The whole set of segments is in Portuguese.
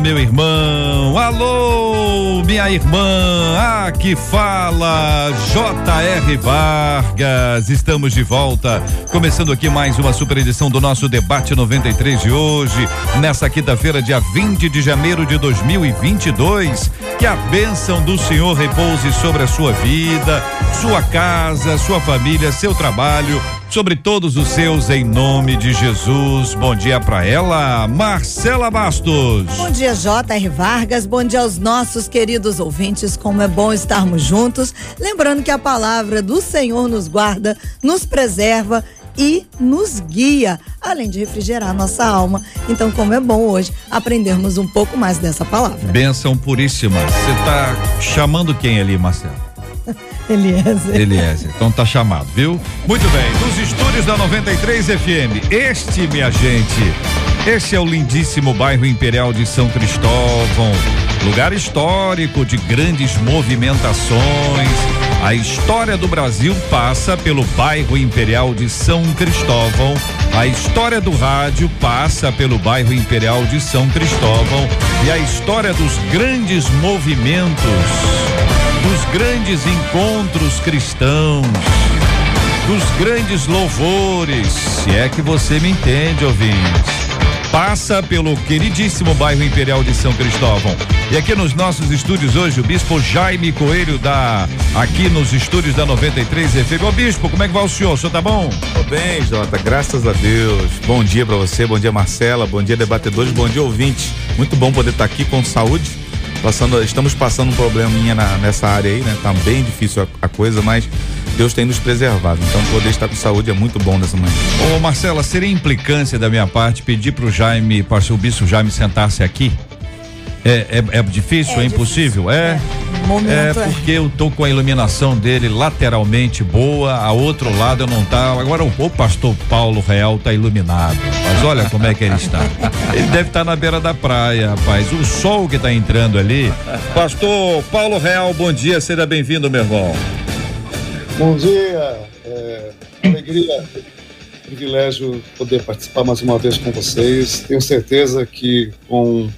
meu irmão. Alô, minha irmã. Aqui fala J.R. Vargas. Estamos de volta. Começando aqui mais uma super edição do nosso debate 93 de hoje, nessa quinta-feira, dia 20 de janeiro de 2022. Que a bênção do Senhor repouse sobre a sua vida, sua casa, sua família, seu trabalho sobre todos os seus em nome de Jesus. Bom dia para ela, Marcela Bastos. Bom dia, J.R. Vargas. Bom dia aos nossos queridos ouvintes. Como é bom estarmos juntos. Lembrando que a palavra do Senhor nos guarda, nos preserva e nos guia, além de refrigerar nossa alma. Então, como é bom hoje aprendermos um pouco mais dessa palavra. Benção puríssima. Você está chamando quem ali, Marcelo? Eliezer. Eliezer. Então tá chamado, viu? Muito bem. Nos estúdios da 93 FM, este, minha gente, este é o lindíssimo bairro Imperial de São Cristóvão, lugar histórico de grandes movimentações. A história do Brasil passa pelo bairro Imperial de São Cristóvão. A história do rádio passa pelo bairro Imperial de São Cristóvão. E a história dos grandes movimentos dos grandes encontros cristãos, dos grandes louvores, se é que você me entende, ouvintes. Passa pelo queridíssimo bairro Imperial de São Cristóvão. E aqui nos nossos estúdios hoje, o bispo Jaime Coelho da aqui nos estúdios da 93 FM. Ô bispo, como é que vai o senhor? O senhor tá bom? Tô bem, Jota, graças a Deus. Bom dia para você, bom dia Marcela, bom dia debatedores, bom dia ouvintes. Muito bom poder estar aqui com saúde Passando, estamos passando um probleminha na, nessa área aí, né? Tá bem difícil a, a, coisa, mas Deus tem nos preservado. Então poder estar com saúde é muito bom nessa manhã. Ô Marcela, seria implicância da minha parte pedir pro Jaime, para o bispo Jaime sentar-se aqui? É, é, é difícil, é, é impossível? Difícil. É. É, é porque eu tô com a iluminação dele lateralmente boa, a outro lado eu não tá. Agora o, o pastor Paulo Real tá iluminado. Mas olha como é que ele está. Ele deve estar tá na beira da praia, rapaz. O sol que tá entrando ali. Pastor Paulo Real, bom dia, seja bem-vindo, meu irmão. Bom dia, é, alegria, privilégio poder participar mais uma vez com vocês. Tenho certeza que com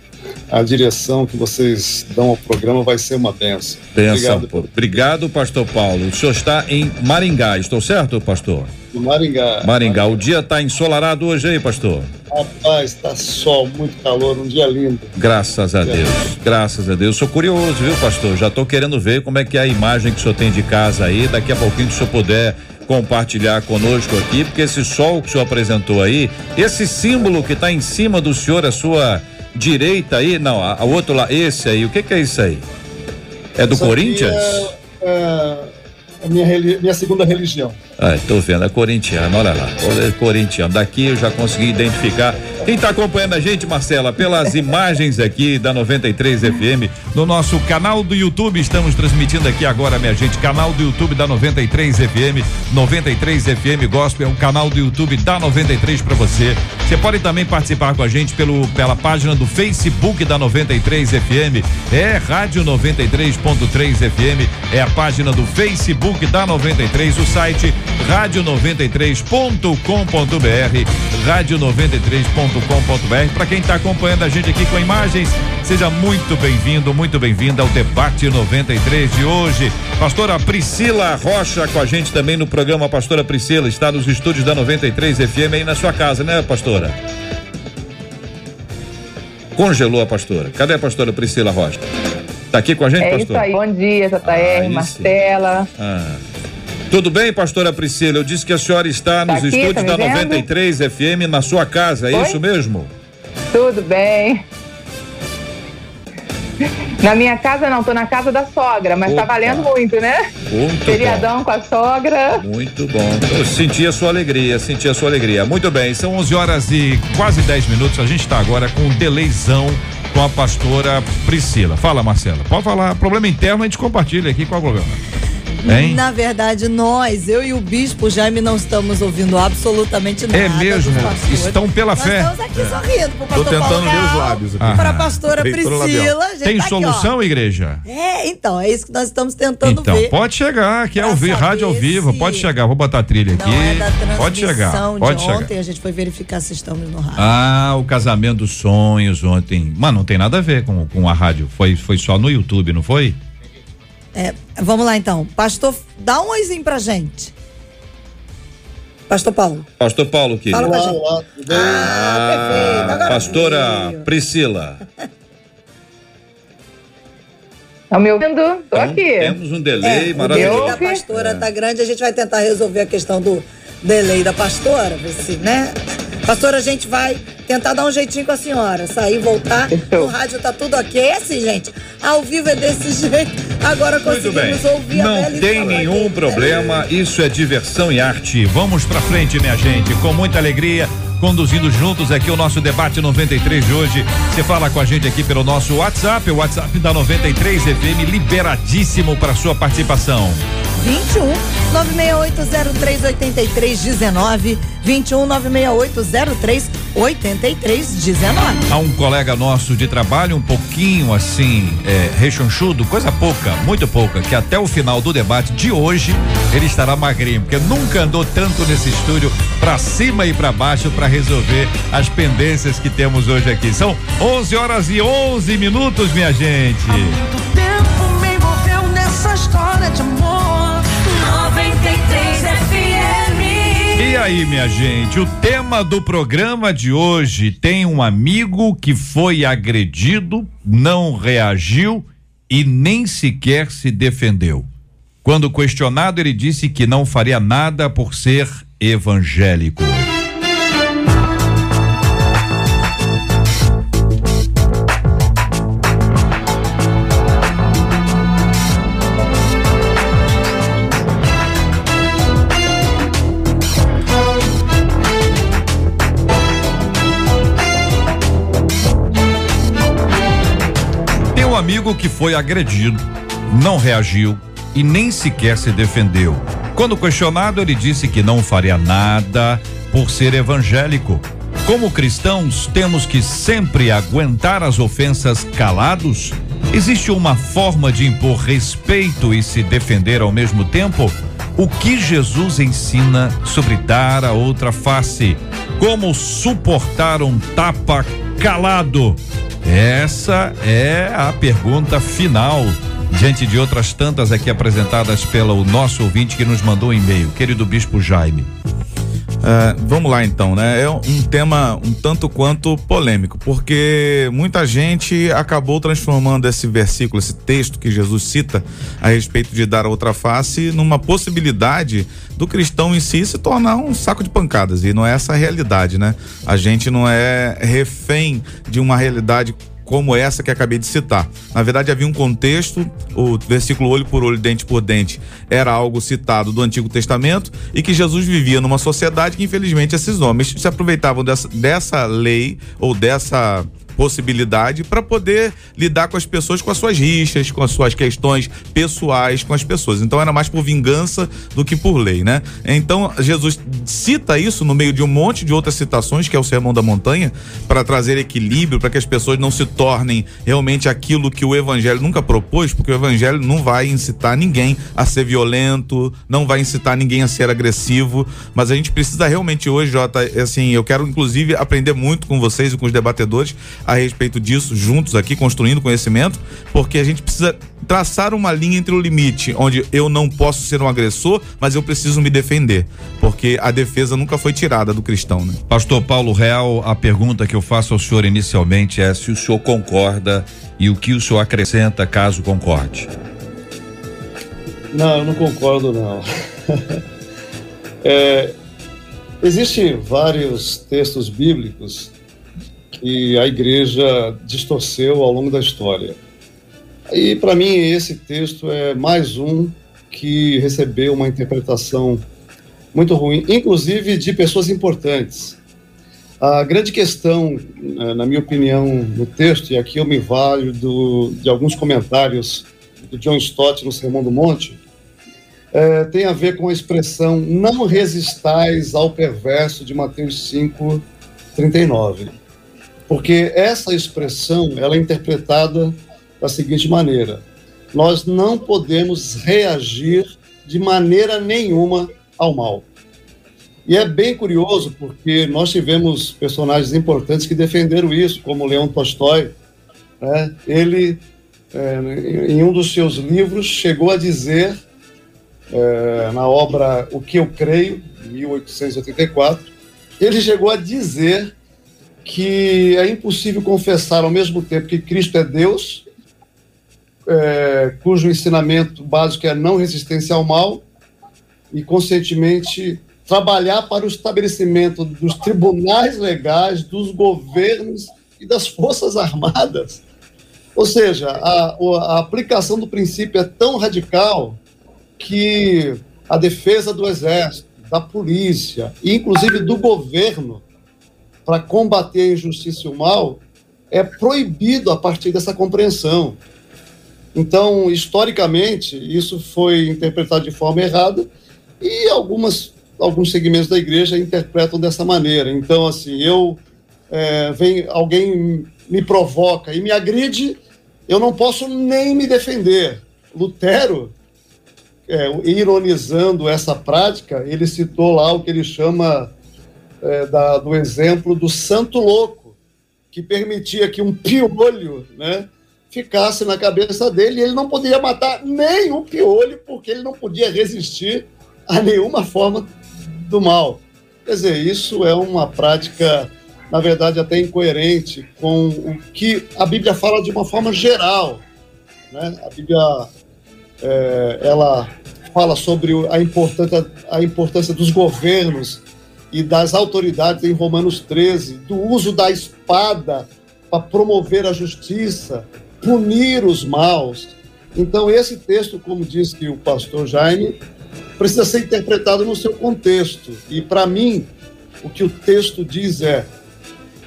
a direção que vocês dão ao programa vai ser uma benção. benção Obrigado. Obrigado, pastor Paulo. O senhor está em Maringá, estou certo, pastor? Maringá. Maringá. O dia está ensolarado hoje aí, pastor? Rapaz, está sol, muito calor, um dia lindo. Graças a Deus, graças a Deus. Sou curioso, viu, pastor? Já estou querendo ver como é que é a imagem que o senhor tem de casa aí. Daqui a pouquinho, se o senhor puder compartilhar conosco aqui, porque esse sol que o senhor apresentou aí, esse símbolo que está em cima do senhor, a sua direita aí, não, a, a outro lá, esse aí, o que que é isso aí? É do Corinthians? É, é, a minha, minha segunda religião. Ah, tô vendo, é corintiano, olha lá, é corintiano. Daqui eu já consegui identificar. Quem está acompanhando a gente, Marcela, pelas imagens aqui da 93 FM, no nosso canal do YouTube, estamos transmitindo aqui agora, minha gente, canal do YouTube da 93 FM, 93 FM Gospel, é um canal do YouTube da 93 para você. Você pode também participar com a gente pelo, pela página do Facebook da 93 FM, é Rádio 93.3 FM, é a página do Facebook da 93, o site rádio93.com.br, rádio93.com www.debate.com.br. Para quem está acompanhando a gente aqui com imagens, seja muito bem-vindo, muito bem-vinda ao debate 93 de hoje. Pastora Priscila Rocha com a gente também no programa. Pastora Priscila está nos estúdios da 93 FM aí na sua casa, né, pastora? Congelou a pastora. Cadê a pastora Priscila Rocha? Tá aqui com a gente, é pastor? Isso aí. Bom dia, JR, ah, Marcela. Ah. Tudo bem, pastora Priscila? Eu disse que a senhora está nos tá aqui, estúdios tá da 93 FM na sua casa, é Oi? isso mesmo? Tudo bem. Na minha casa não, tô na casa da sogra, mas tá Opa. tá valendo muito, né? Muito Feriadão bom. com a sogra. Muito bom. Eu senti a sua alegria, senti a sua alegria. Muito bem, são 11 horas e quase 10 minutos. A gente está agora com um delayzão com a pastora Priscila. Fala, Marcela. Pode falar. Problema interno a gente compartilha aqui com o programa. Hein? Na verdade, nós, eu e o bispo Jaime, não estamos ouvindo absolutamente nada. É mesmo? Estão pela nós fé. Estamos aqui é. sorrindo pro pastor Tô tentando ver os lábios aqui. Para a pastora Priscila. Tem tá solução, aqui, igreja? É, então, é isso que nós estamos tentando então, ver. Então, pode chegar, que é ouvir rádio ao vivo, pode chegar. Vou botar a trilha aqui. É da pode chegar. Pode chegar. Ontem a gente foi verificar se estamos no rádio. Ah, o casamento dos sonhos ontem. Mas não tem nada a ver com, com a rádio. Foi, foi só no YouTube, não foi? É, vamos lá então. Pastor, dá um oizinho pra gente. Pastor Paulo. Pastor Paulo, querido. Fala pra gente. Olá, tudo bem? Ah, perfeito. Agora pastora veio. Priscila. Tá me ouvindo? Tô então, aqui. Temos um delay é, maravilhoso. O delay da pastora é. tá grande, a gente vai tentar resolver a questão do delay da pastora, ver se, né? Pastora, a gente vai tentar dar um jeitinho com a senhora. Sair, voltar. No rádio tá tudo ok. É assim, gente. Ao vivo é desse jeito. Agora conseguimos ouvir Não a Não tem nenhum problema. Isso é diversão e arte. Vamos pra frente, minha gente. Com muita alegria conduzindo juntos aqui o nosso debate 93 de hoje. Você fala com a gente aqui pelo nosso WhatsApp, o WhatsApp da 93 FM, liberadíssimo para sua participação. 21 968038319 21 96803 8319. Há um colega nosso de trabalho um pouquinho assim, é, rechonchudo, coisa pouca, muito pouca, que até o final do debate de hoje ele estará magrinho, porque nunca andou tanto nesse estúdio para cima e para baixo para resolver as pendências que temos hoje aqui. São 11 horas e 11 minutos, minha gente. Há muito tempo me envolveu nessa história de amor. 93 FM. E aí, minha gente, o tema do programa de hoje tem um amigo que foi agredido, não reagiu e nem sequer se defendeu. Quando questionado, ele disse que não faria nada por ser evangélico. Amigo que foi agredido, não reagiu e nem sequer se defendeu. Quando questionado, ele disse que não faria nada por ser evangélico. Como cristãos, temos que sempre aguentar as ofensas calados? Existe uma forma de impor respeito e se defender ao mesmo tempo? O que Jesus ensina sobre dar a outra face? Como suportar um tapa calado? Essa é a pergunta final, diante de outras tantas aqui apresentadas pelo nosso ouvinte que nos mandou um e-mail, querido Bispo Jaime. Uh, vamos lá então, né? É um tema um tanto quanto polêmico, porque muita gente acabou transformando esse versículo, esse texto que Jesus cita a respeito de dar a outra face, numa possibilidade do cristão em si se tornar um saco de pancadas. E não é essa a realidade, né? A gente não é refém de uma realidade como essa que acabei de citar. Na verdade, havia um contexto, o versículo olho por olho, dente por dente, era algo citado do Antigo Testamento e que Jesus vivia numa sociedade que, infelizmente, esses homens se aproveitavam dessa, dessa lei ou dessa possibilidade para poder lidar com as pessoas com as suas rixas, com as suas questões pessoais com as pessoas. Então era mais por vingança do que por lei, né? Então Jesus cita isso no meio de um monte de outras citações, que é o Sermão da Montanha, para trazer equilíbrio, para que as pessoas não se tornem realmente aquilo que o evangelho nunca propôs, porque o evangelho não vai incitar ninguém a ser violento, não vai incitar ninguém a ser agressivo, mas a gente precisa realmente hoje, Jota, assim, eu quero inclusive aprender muito com vocês e com os debatedores a respeito disso juntos aqui, construindo conhecimento, porque a gente precisa traçar uma linha entre o limite onde eu não posso ser um agressor, mas eu preciso me defender, porque a defesa nunca foi tirada do cristão, né? Pastor Paulo Real, a pergunta que eu faço ao senhor inicialmente é se o senhor concorda e o que o senhor acrescenta caso concorde. Não, eu não concordo não. é, Existem vários textos bíblicos que a igreja distorceu ao longo da história. E para mim esse texto é mais um que recebeu uma interpretação muito ruim, inclusive de pessoas importantes. A grande questão, né, na minha opinião, no texto, e aqui eu me valho do, de alguns comentários do John Stott no Sermão do Monte, é, tem a ver com a expressão não resistais ao perverso de Mateus 5, 39. Porque essa expressão ela é interpretada da seguinte maneira: nós não podemos reagir de maneira nenhuma ao mal. E é bem curioso porque nós tivemos personagens importantes que defenderam isso, como Leon Tolstói. Né? Ele, é, em um dos seus livros, chegou a dizer, é, na obra O que Eu Creio, 1884, ele chegou a dizer que é impossível confessar ao mesmo tempo que Cristo é Deus, é, cujo ensinamento básico é não resistência ao mal, e, conscientemente, trabalhar para o estabelecimento dos tribunais legais, dos governos e das forças armadas. Ou seja, a, a aplicação do princípio é tão radical que a defesa do exército, da polícia, e inclusive do governo, para combater a injustiça e o mal, é proibido a partir dessa compreensão. Então, historicamente, isso foi interpretado de forma errada e algumas alguns segmentos da igreja interpretam dessa maneira. Então, assim, eu é, vem alguém me provoca e me agride, eu não posso nem me defender. Lutero, é, ironizando essa prática, ele citou lá o que ele chama é, da, do exemplo do santo louco, que permitia que um piolho, né, ficasse na cabeça dele e ele não poderia matar nem o piolho porque ele não podia resistir a nenhuma forma do mal. Quer dizer, isso é uma prática, na verdade, até incoerente com o que a Bíblia fala de uma forma geral. Né? A Bíblia é, ela fala sobre a importância, a importância dos governos e das autoridades em Romanos 13, do uso da espada para promover a justiça, punir os maus. Então, esse texto, como disse o pastor Jaime, precisa ser interpretado no seu contexto. E, para mim, o que o texto diz é: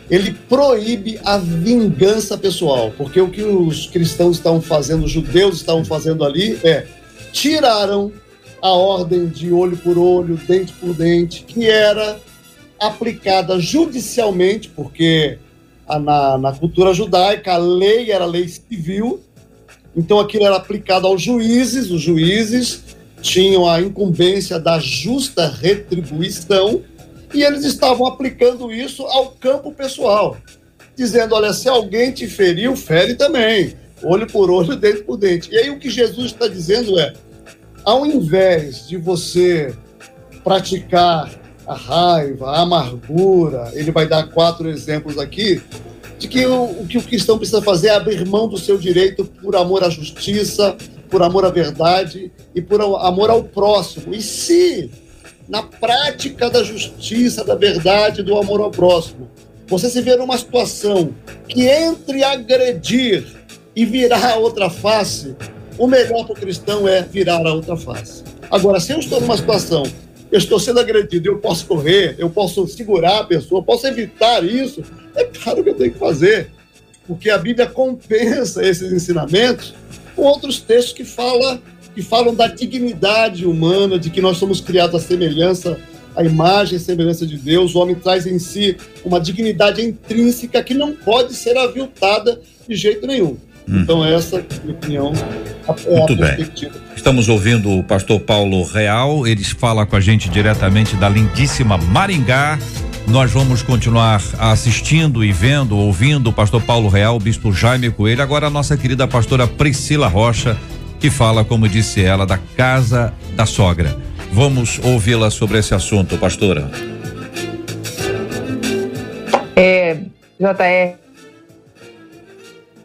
ele proíbe a vingança pessoal, porque o que os cristãos estavam fazendo, os judeus estavam fazendo ali é tiraram a ordem de olho por olho, dente por dente, que era aplicada judicialmente, porque na, na cultura judaica a lei era lei civil, então aquilo era aplicado aos juízes, os juízes tinham a incumbência da justa retribuição e eles estavam aplicando isso ao campo pessoal, dizendo: olha, se alguém te feriu, fere também, olho por olho, dente por dente. E aí o que Jesus está dizendo é: ao invés de você praticar a raiva, a amargura, ele vai dar quatro exemplos aqui, de que o, o que o cristão precisa fazer é abrir mão do seu direito por amor à justiça, por amor à verdade e por amor ao próximo. E se, na prática da justiça, da verdade, do amor ao próximo, você se vê numa situação que entre agredir e virar a outra face, o melhor para o cristão é virar a outra face. Agora, se eu estou numa situação, eu estou sendo agredido, eu posso correr, eu posso segurar a pessoa, posso evitar isso, é claro que eu tenho que fazer, porque a Bíblia compensa esses ensinamentos com outros textos que, fala, que falam da dignidade humana, de que nós somos criados à semelhança, à imagem e semelhança de Deus. O homem traz em si uma dignidade intrínseca que não pode ser aviltada de jeito nenhum. Hum. Então, essa, na minha opinião, é Muito a. Bem. Estamos ouvindo o pastor Paulo Real, ele fala com a gente diretamente da lindíssima Maringá. Nós vamos continuar assistindo e vendo, ouvindo o pastor Paulo Real, o bispo Jaime Coelho, agora a nossa querida pastora Priscila Rocha, que fala, como disse ela, da casa da sogra. Vamos ouvi-la sobre esse assunto, pastora. É, JR,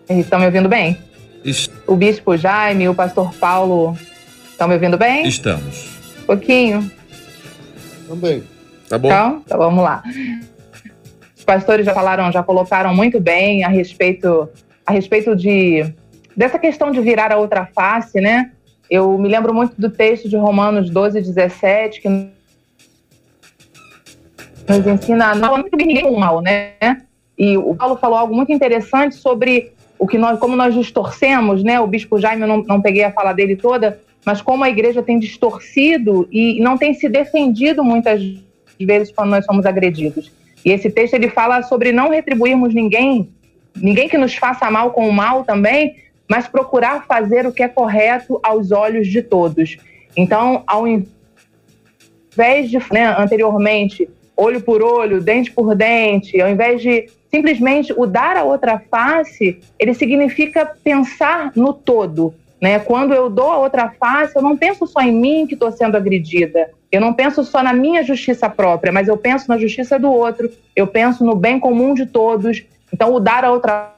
estão me ouvindo bem? Est... O bispo Jaime, o pastor Paulo, estão me ouvindo bem? Estamos. Um pouquinho. Também. Tá bom? Então, então vamos lá. Os pastores já falaram, já colocaram muito bem a respeito, a respeito de dessa questão de virar a outra face, né? Eu me lembro muito do texto de Romanos 12, 17, que nos ensina a não ninguém com mal, né? E o Paulo falou algo muito interessante sobre o que nós, como nós distorcemos, né? O bispo Jaime, eu não, não peguei a fala dele toda, mas como a igreja tem distorcido e não tem se defendido muitas vezes quando nós somos agredidos. E esse texto ele fala sobre não retribuirmos ninguém, ninguém que nos faça mal com o mal também, mas procurar fazer o que é correto aos olhos de todos. Então, ao invés de, né, anteriormente, olho por olho, dente por dente, ao invés de simplesmente o dar a outra face, ele significa pensar no todo. Né? Quando eu dou a outra face, eu não penso só em mim que estou sendo agredida. Eu não penso só na minha justiça própria, mas eu penso na justiça do outro, eu penso no bem comum de todos. Então, o dar a outra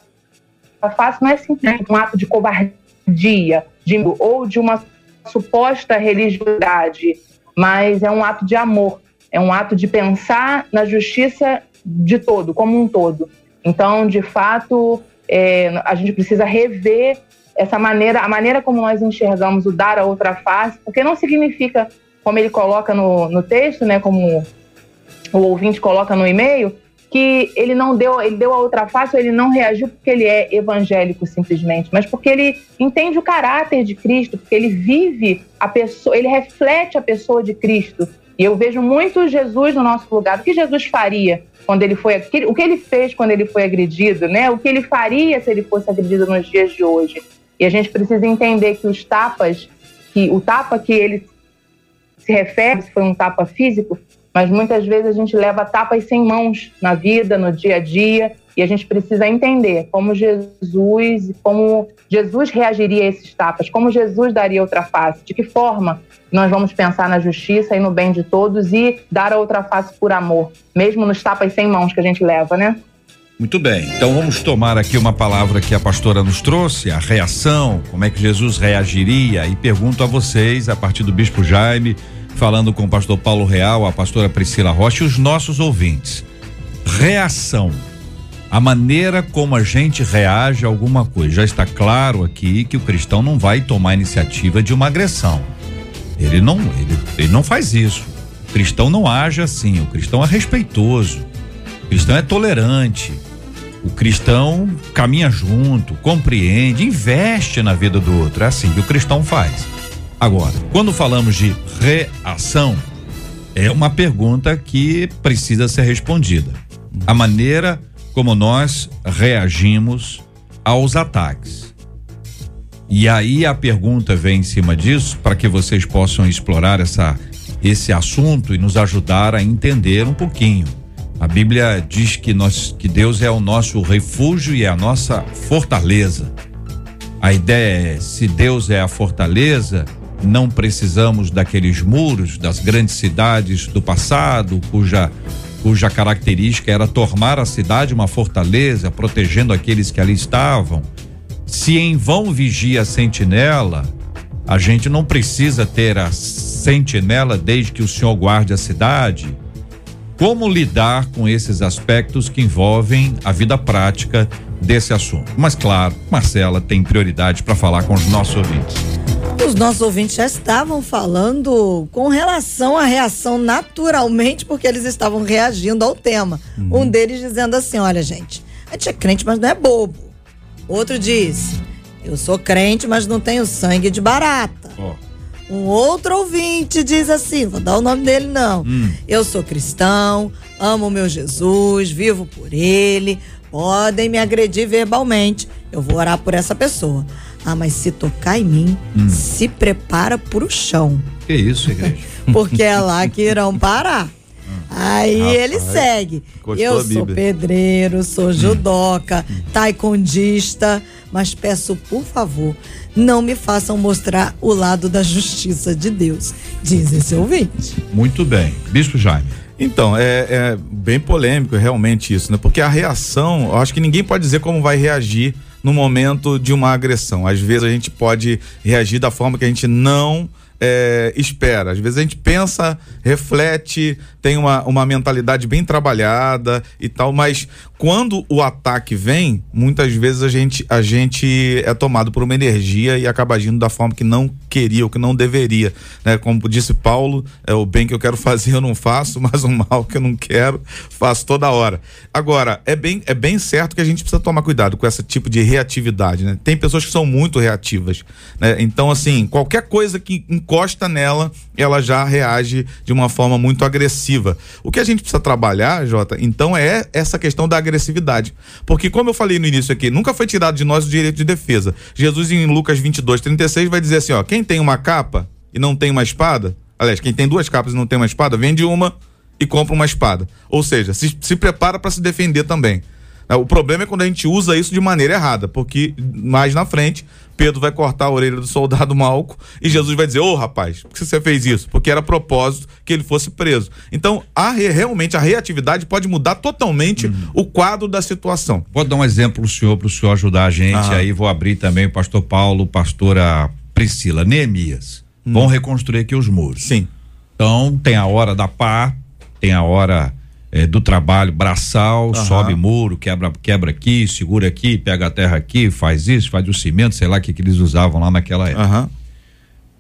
face não é simplesmente um ato de covardia de, ou de uma suposta religiosidade, mas é um ato de amor, é um ato de pensar na justiça de todo, como um todo. Então, de fato, é, a gente precisa rever essa maneira, a maneira como nós enxergamos o dar a outra face, porque não significa, como ele coloca no, no texto, né, como o ouvinte coloca no e-mail, que ele não deu, ele deu a outra face, ou ele não reagiu porque ele é evangélico simplesmente, mas porque ele entende o caráter de Cristo, porque ele vive a pessoa, ele reflete a pessoa de Cristo. E eu vejo muito Jesus no nosso lugar. O que Jesus faria quando ele foi, o que ele fez quando ele foi agredido, né? O que ele faria se ele fosse agredido nos dias de hoje? E a gente precisa entender que os tapas, que o tapa que ele se refere, se foi um tapa físico, mas muitas vezes a gente leva tapas sem mãos na vida, no dia a dia, e a gente precisa entender como Jesus, como Jesus reagiria a esses tapas, como Jesus daria outra face, de que forma nós vamos pensar na justiça e no bem de todos e dar a outra face por amor, mesmo nos tapas sem mãos que a gente leva, né? Muito bem, então vamos tomar aqui uma palavra que a pastora nos trouxe, a reação, como é que Jesus reagiria, e pergunto a vocês, a partir do Bispo Jaime, falando com o pastor Paulo Real, a pastora Priscila Rocha e os nossos ouvintes. Reação. A maneira como a gente reage a alguma coisa. Já está claro aqui que o cristão não vai tomar a iniciativa de uma agressão. Ele não, ele, ele não faz isso. O cristão não age assim. O cristão é respeitoso. O cristão é tolerante. O cristão caminha junto, compreende, investe na vida do outro. É assim que o cristão faz. Agora, quando falamos de reação, é uma pergunta que precisa ser respondida. A maneira como nós reagimos aos ataques. E aí a pergunta vem em cima disso para que vocês possam explorar essa esse assunto e nos ajudar a entender um pouquinho. A Bíblia diz que nós que Deus é o nosso refúgio e é a nossa fortaleza. A ideia é, se Deus é a fortaleza, não precisamos daqueles muros das grandes cidades do passado, cuja cuja característica era tornar a cidade uma fortaleza, protegendo aqueles que ali estavam. Se em vão vigia a sentinela, a gente não precisa ter a sentinela desde que o Senhor guarde a cidade. Como lidar com esses aspectos que envolvem a vida prática desse assunto? Mas claro, Marcela tem prioridade para falar com os nossos ouvintes. Os nossos ouvintes já estavam falando com relação à reação naturalmente, porque eles estavam reagindo ao tema. Uhum. Um deles dizendo assim: olha, gente, a gente é crente, mas não é bobo. Outro diz: eu sou crente, mas não tenho sangue de barata. Oh. Um outro ouvinte diz assim: vou dar o nome dele, não. Hum. Eu sou cristão, amo o meu Jesus, vivo por ele. Podem me agredir verbalmente. Eu vou orar por essa pessoa. Ah, mas se tocar em mim, hum. se prepara pro chão. Que isso, igreja? Porque é lá que irão parar. Aí Rapaz, ele segue. Eu sou pedreiro, sou judoca, hum. taekwondista, mas peço por favor, não me façam mostrar o lado da justiça de Deus, diz esse ouvinte. Muito bem. Bispo Jaime. Então, é, é, bem polêmico realmente isso, né? Porque a reação, eu acho que ninguém pode dizer como vai reagir no momento de uma agressão. Às vezes a gente pode reagir da forma que a gente não é, espera. Às vezes a gente pensa, reflete, tem uma, uma mentalidade bem trabalhada e tal, mas quando o ataque vem, muitas vezes a gente, a gente é tomado por uma energia e acaba agindo da forma que não queria, ou que não deveria. Né? Como disse Paulo, é o bem que eu quero fazer eu não faço, mas o mal que eu não quero faço toda hora. Agora, é bem, é bem certo que a gente precisa tomar cuidado com esse tipo de reatividade. Né? Tem pessoas que são muito reativas. Né? Então, assim, qualquer coisa que encosta nela, ela já reage de uma forma muito agressiva. O que a gente precisa trabalhar, Jota, então é essa questão da agressividade. Porque, como eu falei no início aqui, nunca foi tirado de nós o direito de defesa. Jesus, em Lucas 22, 36, vai dizer assim: ó, quem tem uma capa e não tem uma espada, aliás, quem tem duas capas e não tem uma espada, vende uma e compra uma espada. Ou seja, se, se prepara para se defender também. O problema é quando a gente usa isso de maneira errada, porque mais na frente Pedro vai cortar a orelha do soldado Malco e Jesus vai dizer: Ô oh, rapaz, por que você fez isso? Porque era propósito que ele fosse preso. Então, a re, realmente a reatividade pode mudar totalmente uhum. o quadro da situação. Vou dar um exemplo pro senhor, para o senhor ajudar a gente. Aham. Aí vou abrir também o pastor Paulo, pastora Priscila, Neemias. Hum. Vão reconstruir aqui os muros. Sim. Então, tem a hora da pá, tem a hora é, do trabalho braçal, uhum. sobe muro, quebra, quebra aqui, segura aqui, pega a terra aqui, faz isso, faz o cimento, sei lá o que, que eles usavam lá naquela época. Uhum.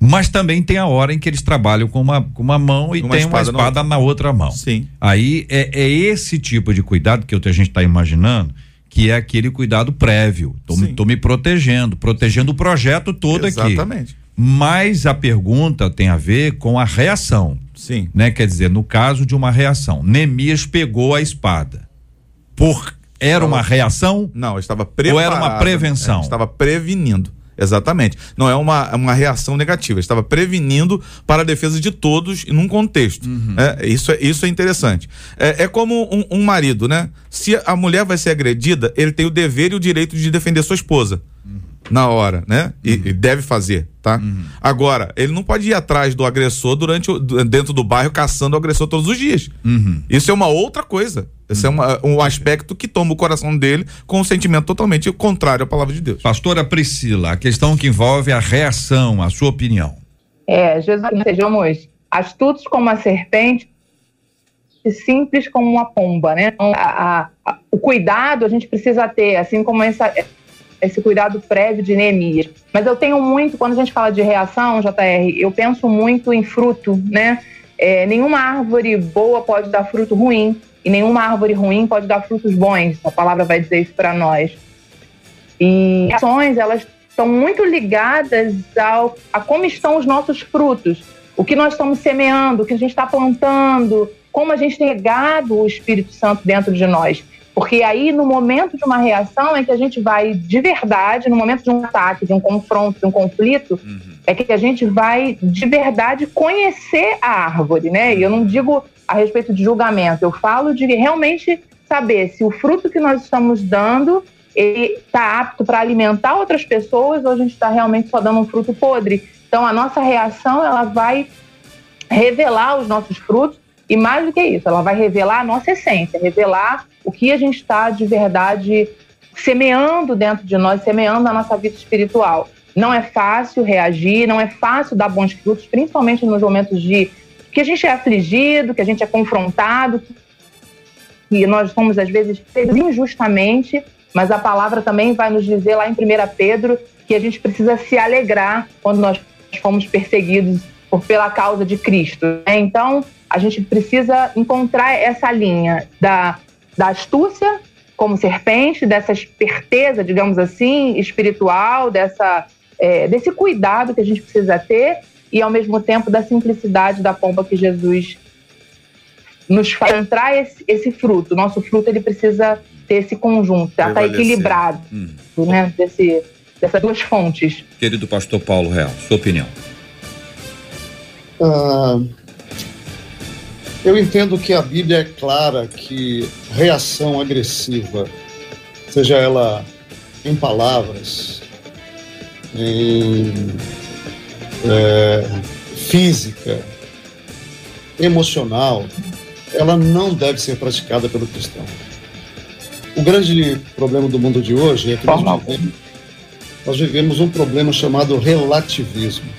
Mas também tem a hora em que eles trabalham com uma, com uma mão e uma tem espada uma espada na outra. na outra mão. Sim. Aí é, é esse tipo de cuidado que a gente está imaginando, que é aquele cuidado prévio. Tô me protegendo, protegendo o projeto todo Exatamente. aqui. Exatamente. Mas a pergunta tem a ver com a reação. Sim. Né? Quer dizer, no caso de uma reação, Neemias pegou a espada. Por era uma reação? Não, estava preparado. Ou era uma prevenção? É, estava prevenindo. Exatamente. Não é uma, uma reação negativa. Estava prevenindo para a defesa de todos num contexto. Uhum. É, isso, é, isso é interessante. É, é como um, um, marido, né? Se a mulher vai ser agredida, ele tem o dever e o direito de defender sua esposa. Uhum na hora, né? E, uhum. e deve fazer, tá? Uhum. Agora, ele não pode ir atrás do agressor durante o, dentro do bairro caçando o agressor todos os dias. Uhum. Isso é uma outra coisa. Esse é uma, um aspecto que toma o coração dele com um sentimento totalmente contrário à palavra de Deus. Pastora Priscila, a questão que envolve a reação, a sua opinião. É, Jesus, sejamos astutos como a serpente e simples como uma pomba, né? Então, a, a, a, o cuidado a gente precisa ter, assim como essa, esse cuidado prévio de Neemias. Mas eu tenho muito, quando a gente fala de reação, JR, eu penso muito em fruto, né? É, nenhuma árvore boa pode dar fruto ruim e nenhuma árvore ruim pode dar frutos bons. A palavra vai dizer isso para nós. E ações, elas estão muito ligadas ao, a como estão os nossos frutos, o que nós estamos semeando, o que a gente está plantando, como a gente tem regado o Espírito Santo dentro de nós. Porque aí, no momento de uma reação, é que a gente vai, de verdade, no momento de um ataque, de um confronto, de um conflito, uhum. é que a gente vai, de verdade, conhecer a árvore, né? E eu não digo a respeito de julgamento, eu falo de realmente saber se o fruto que nós estamos dando está apto para alimentar outras pessoas ou a gente está realmente só dando um fruto podre. Então, a nossa reação, ela vai revelar os nossos frutos e mais do que isso, ela vai revelar a nossa essência, revelar o que a gente está de verdade semeando dentro de nós, semeando a nossa vida espiritual. Não é fácil reagir, não é fácil dar bons frutos, principalmente nos momentos de que a gente é afligido, que a gente é confrontado, que nós somos às vezes injustamente, mas a palavra também vai nos dizer lá em 1 Pedro que a gente precisa se alegrar quando nós fomos perseguidos por, pela causa de Cristo. Né? Então, a gente precisa encontrar essa linha da da astúcia como serpente, dessa esperteza, digamos assim, espiritual, dessa, é, desse cuidado que a gente precisa ter e, ao mesmo tempo, da simplicidade da pomba que Jesus nos faz entrar esse, esse fruto. Nosso fruto ele precisa ter esse conjunto, estar tá equilibrado, hum. né? Desse, dessas duas fontes. Querido pastor Paulo Real, sua opinião. Uh, eu entendo que a Bíblia é clara que reação agressiva, seja ela em palavras, em é, física, emocional, ela não deve ser praticada pelo cristão. O grande problema do mundo de hoje é que nós vivemos, nós vivemos um problema chamado relativismo.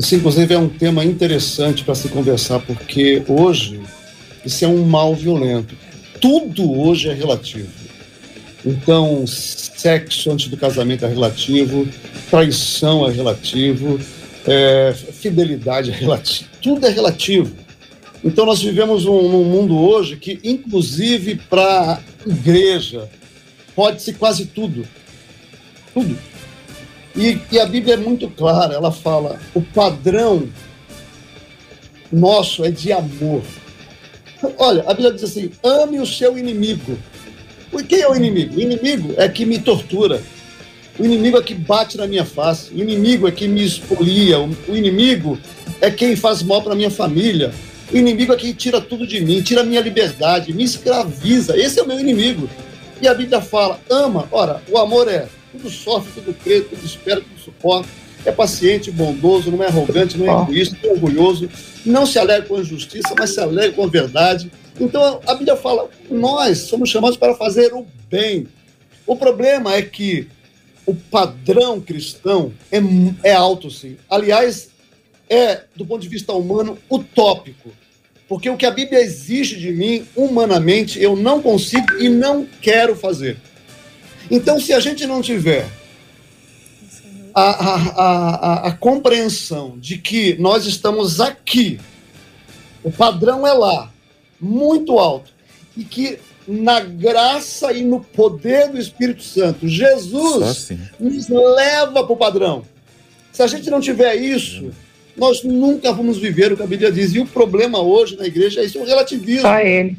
Isso, inclusive, é um tema interessante para se conversar, porque hoje isso é um mal violento. Tudo hoje é relativo. Então, sexo antes do casamento é relativo, traição é relativo, é, fidelidade é relativo, tudo é relativo. Então, nós vivemos um, num mundo hoje que, inclusive para a igreja, pode-se quase tudo. Tudo. E, e a Bíblia é muito clara, ela fala: o padrão nosso é de amor. Olha, a Bíblia diz assim: ame o seu inimigo. E quem é o inimigo? O inimigo é que me tortura. O inimigo é que bate na minha face. O inimigo é que me expolia. O inimigo é quem faz mal para minha família. O inimigo é quem tira tudo de mim, tira minha liberdade, me escraviza. Esse é o meu inimigo. E a Bíblia fala: ama. Ora, o amor é tudo sofre, tudo crê, tudo espera, tudo suporta. É paciente, bondoso, não é arrogante, não é egoísta, não é orgulhoso. Não se alegra com a injustiça, mas se alegra com a verdade. Então a Bíblia fala: nós somos chamados para fazer o bem. O problema é que o padrão cristão é, é alto, sim. Aliás, é, do ponto de vista humano, utópico. Porque o que a Bíblia exige de mim, humanamente, eu não consigo e não quero fazer. Então, se a gente não tiver a, a, a, a, compreensão de que nós estamos aqui, o padrão é lá, muito alto, e que na graça e no poder do Espírito Santo, Jesus assim. nos leva para o padrão. Se a gente não tiver isso, nós nunca vamos viver o que a Bíblia diz. E o problema hoje na igreja é isso, o relativismo. Só ele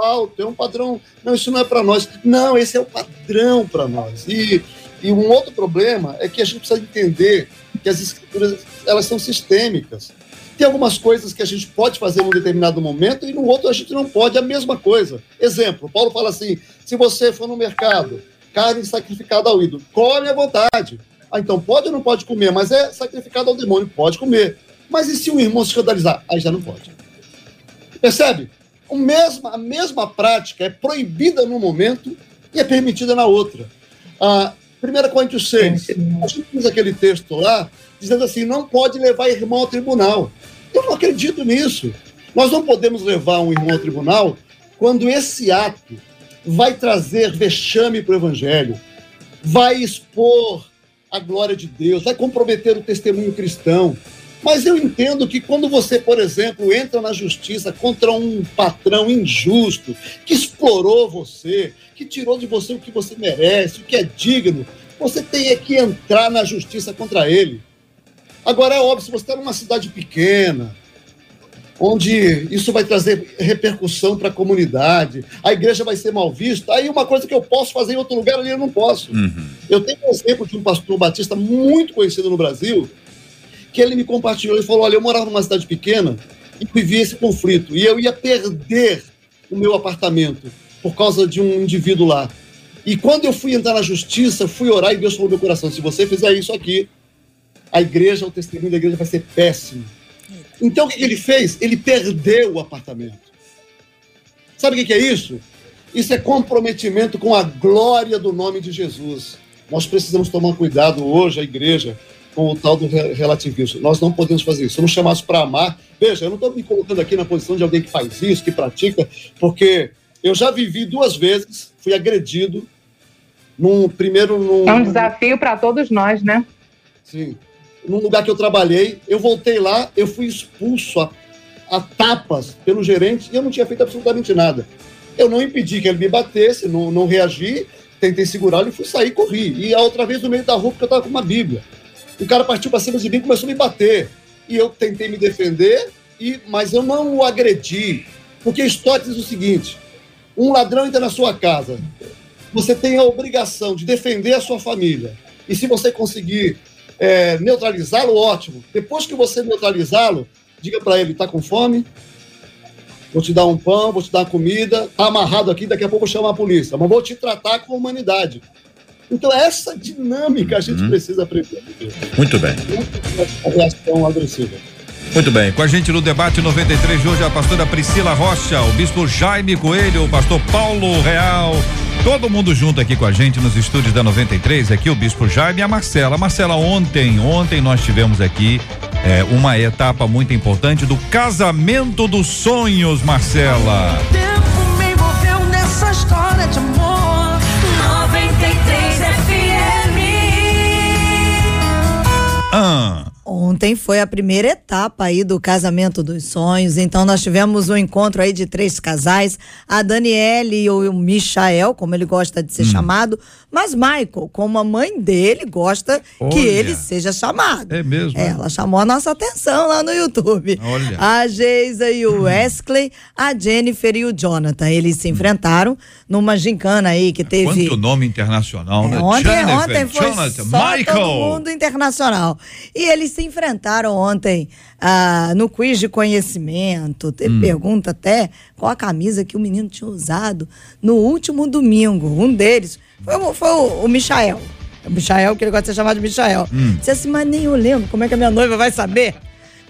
alto, é um padrão. Não, isso não é para nós. Não, esse é o padrão para nós. E, e um outro problema é que a gente precisa entender que as escrituras elas são sistêmicas. Tem algumas coisas que a gente pode fazer num determinado momento e no outro a gente não pode, a mesma coisa. Exemplo, Paulo fala assim: se você for no mercado, carne sacrificada ao ídolo, come à vontade. Ah, então pode ou não pode comer? Mas é sacrificado ao demônio, pode comer. Mas e se o irmão se escandalizar? Aí já não pode. Percebe? O mesmo, a mesma prática é proibida num momento e é permitida na outra. A 1 Coríntios 6, a gente usa aquele texto lá, dizendo assim: não pode levar irmão ao tribunal. Eu não acredito nisso. Nós não podemos levar um irmão ao tribunal quando esse ato vai trazer vexame para o evangelho, vai expor a glória de Deus, vai comprometer o testemunho cristão, mas eu entendo que quando você, por exemplo, entra na justiça contra um patrão injusto, que explorou você, que tirou de você o que você merece, o que é digno, você tem que entrar na justiça contra ele. Agora, é óbvio, se você está numa cidade pequena, onde isso vai trazer repercussão para a comunidade, a igreja vai ser mal vista, aí uma coisa que eu posso fazer em outro lugar ali eu não posso. Uhum. Eu tenho um exemplo de um pastor batista muito conhecido no Brasil, que ele me compartilhou e falou: olha, eu morava numa cidade pequena e vivia esse conflito, e eu ia perder o meu apartamento por causa de um indivíduo lá. E quando eu fui entrar na justiça, fui orar e Deus falou no meu coração: se você fizer isso aqui, a igreja, o testemunho da igreja vai ser péssimo. Então o que ele fez? Ele perdeu o apartamento. Sabe o que é isso? Isso é comprometimento com a glória do nome de Jesus. Nós precisamos tomar cuidado hoje, a igreja, com o tal do relativismo. Nós não podemos fazer isso. Somos chamados para amar. Veja, eu não estou me colocando aqui na posição de alguém que faz isso, que pratica, porque eu já vivi duas vezes, fui agredido. Num, primeiro num, É um desafio para todos nós, né? Sim. Num lugar que eu trabalhei, eu voltei lá, eu fui expulso a, a tapas pelo gerente e eu não tinha feito absolutamente nada. Eu não impedi que ele me batesse, não, não reagi, tentei segurá-lo e fui sair, corri. E a outra vez no meio da rua, porque eu estava com uma Bíblia. O cara partiu para cima de mim e começou a me bater. E eu tentei me defender, e mas eu não o agredi. Porque história diz o seguinte: um ladrão entra na sua casa, você tem a obrigação de defender a sua família. E se você conseguir é, neutralizá-lo, ótimo. Depois que você neutralizá-lo, diga para ele: está com fome? Vou te dar um pão, vou te dar comida, tá amarrado aqui, daqui a pouco vou chamar a polícia, mas vou te tratar com humanidade. Então, essa dinâmica a gente uhum. precisa aprender. Muito bem. A reação agressiva. Muito bem, com a gente no debate 93 de hoje a pastora Priscila Rocha, o bispo Jaime Coelho, o pastor Paulo Real, Todo mundo junto aqui com a gente nos estúdios da 93, aqui o Bispo Jaime e a Marcela. Marcela, ontem, ontem nós tivemos aqui é, uma etapa muito importante do casamento dos sonhos, Marcela. O tempo me envolveu nessa história de amor. 1. Ontem foi a primeira etapa aí do casamento dos sonhos. Então nós tivemos um encontro aí de três casais, a Daniele e o Michael, como ele gosta de ser chamado, mas Michael, como a mãe dele gosta que Olha. ele seja chamado. É mesmo, é? Ela chamou a nossa atenção lá no YouTube. Olha. A Geisa e o Wesley, a Jennifer e o Jonathan, eles se enfrentaram numa gincana aí que teve quanto nome internacional, né? é, ontem, Jennifer, ontem foi Jonathan, só Michael. todo mundo internacional. E eles se enfrentaram ontem ah, no quiz de conhecimento. Hum. Teve pergunta até qual a camisa que o menino tinha usado no último domingo. Um deles foi, o- foi o, o Michael. O Michael, que ele gosta de ser chamado de Michael. Hum. Disse assim, mas nem eu lembro. Como é que a minha noiva vai saber?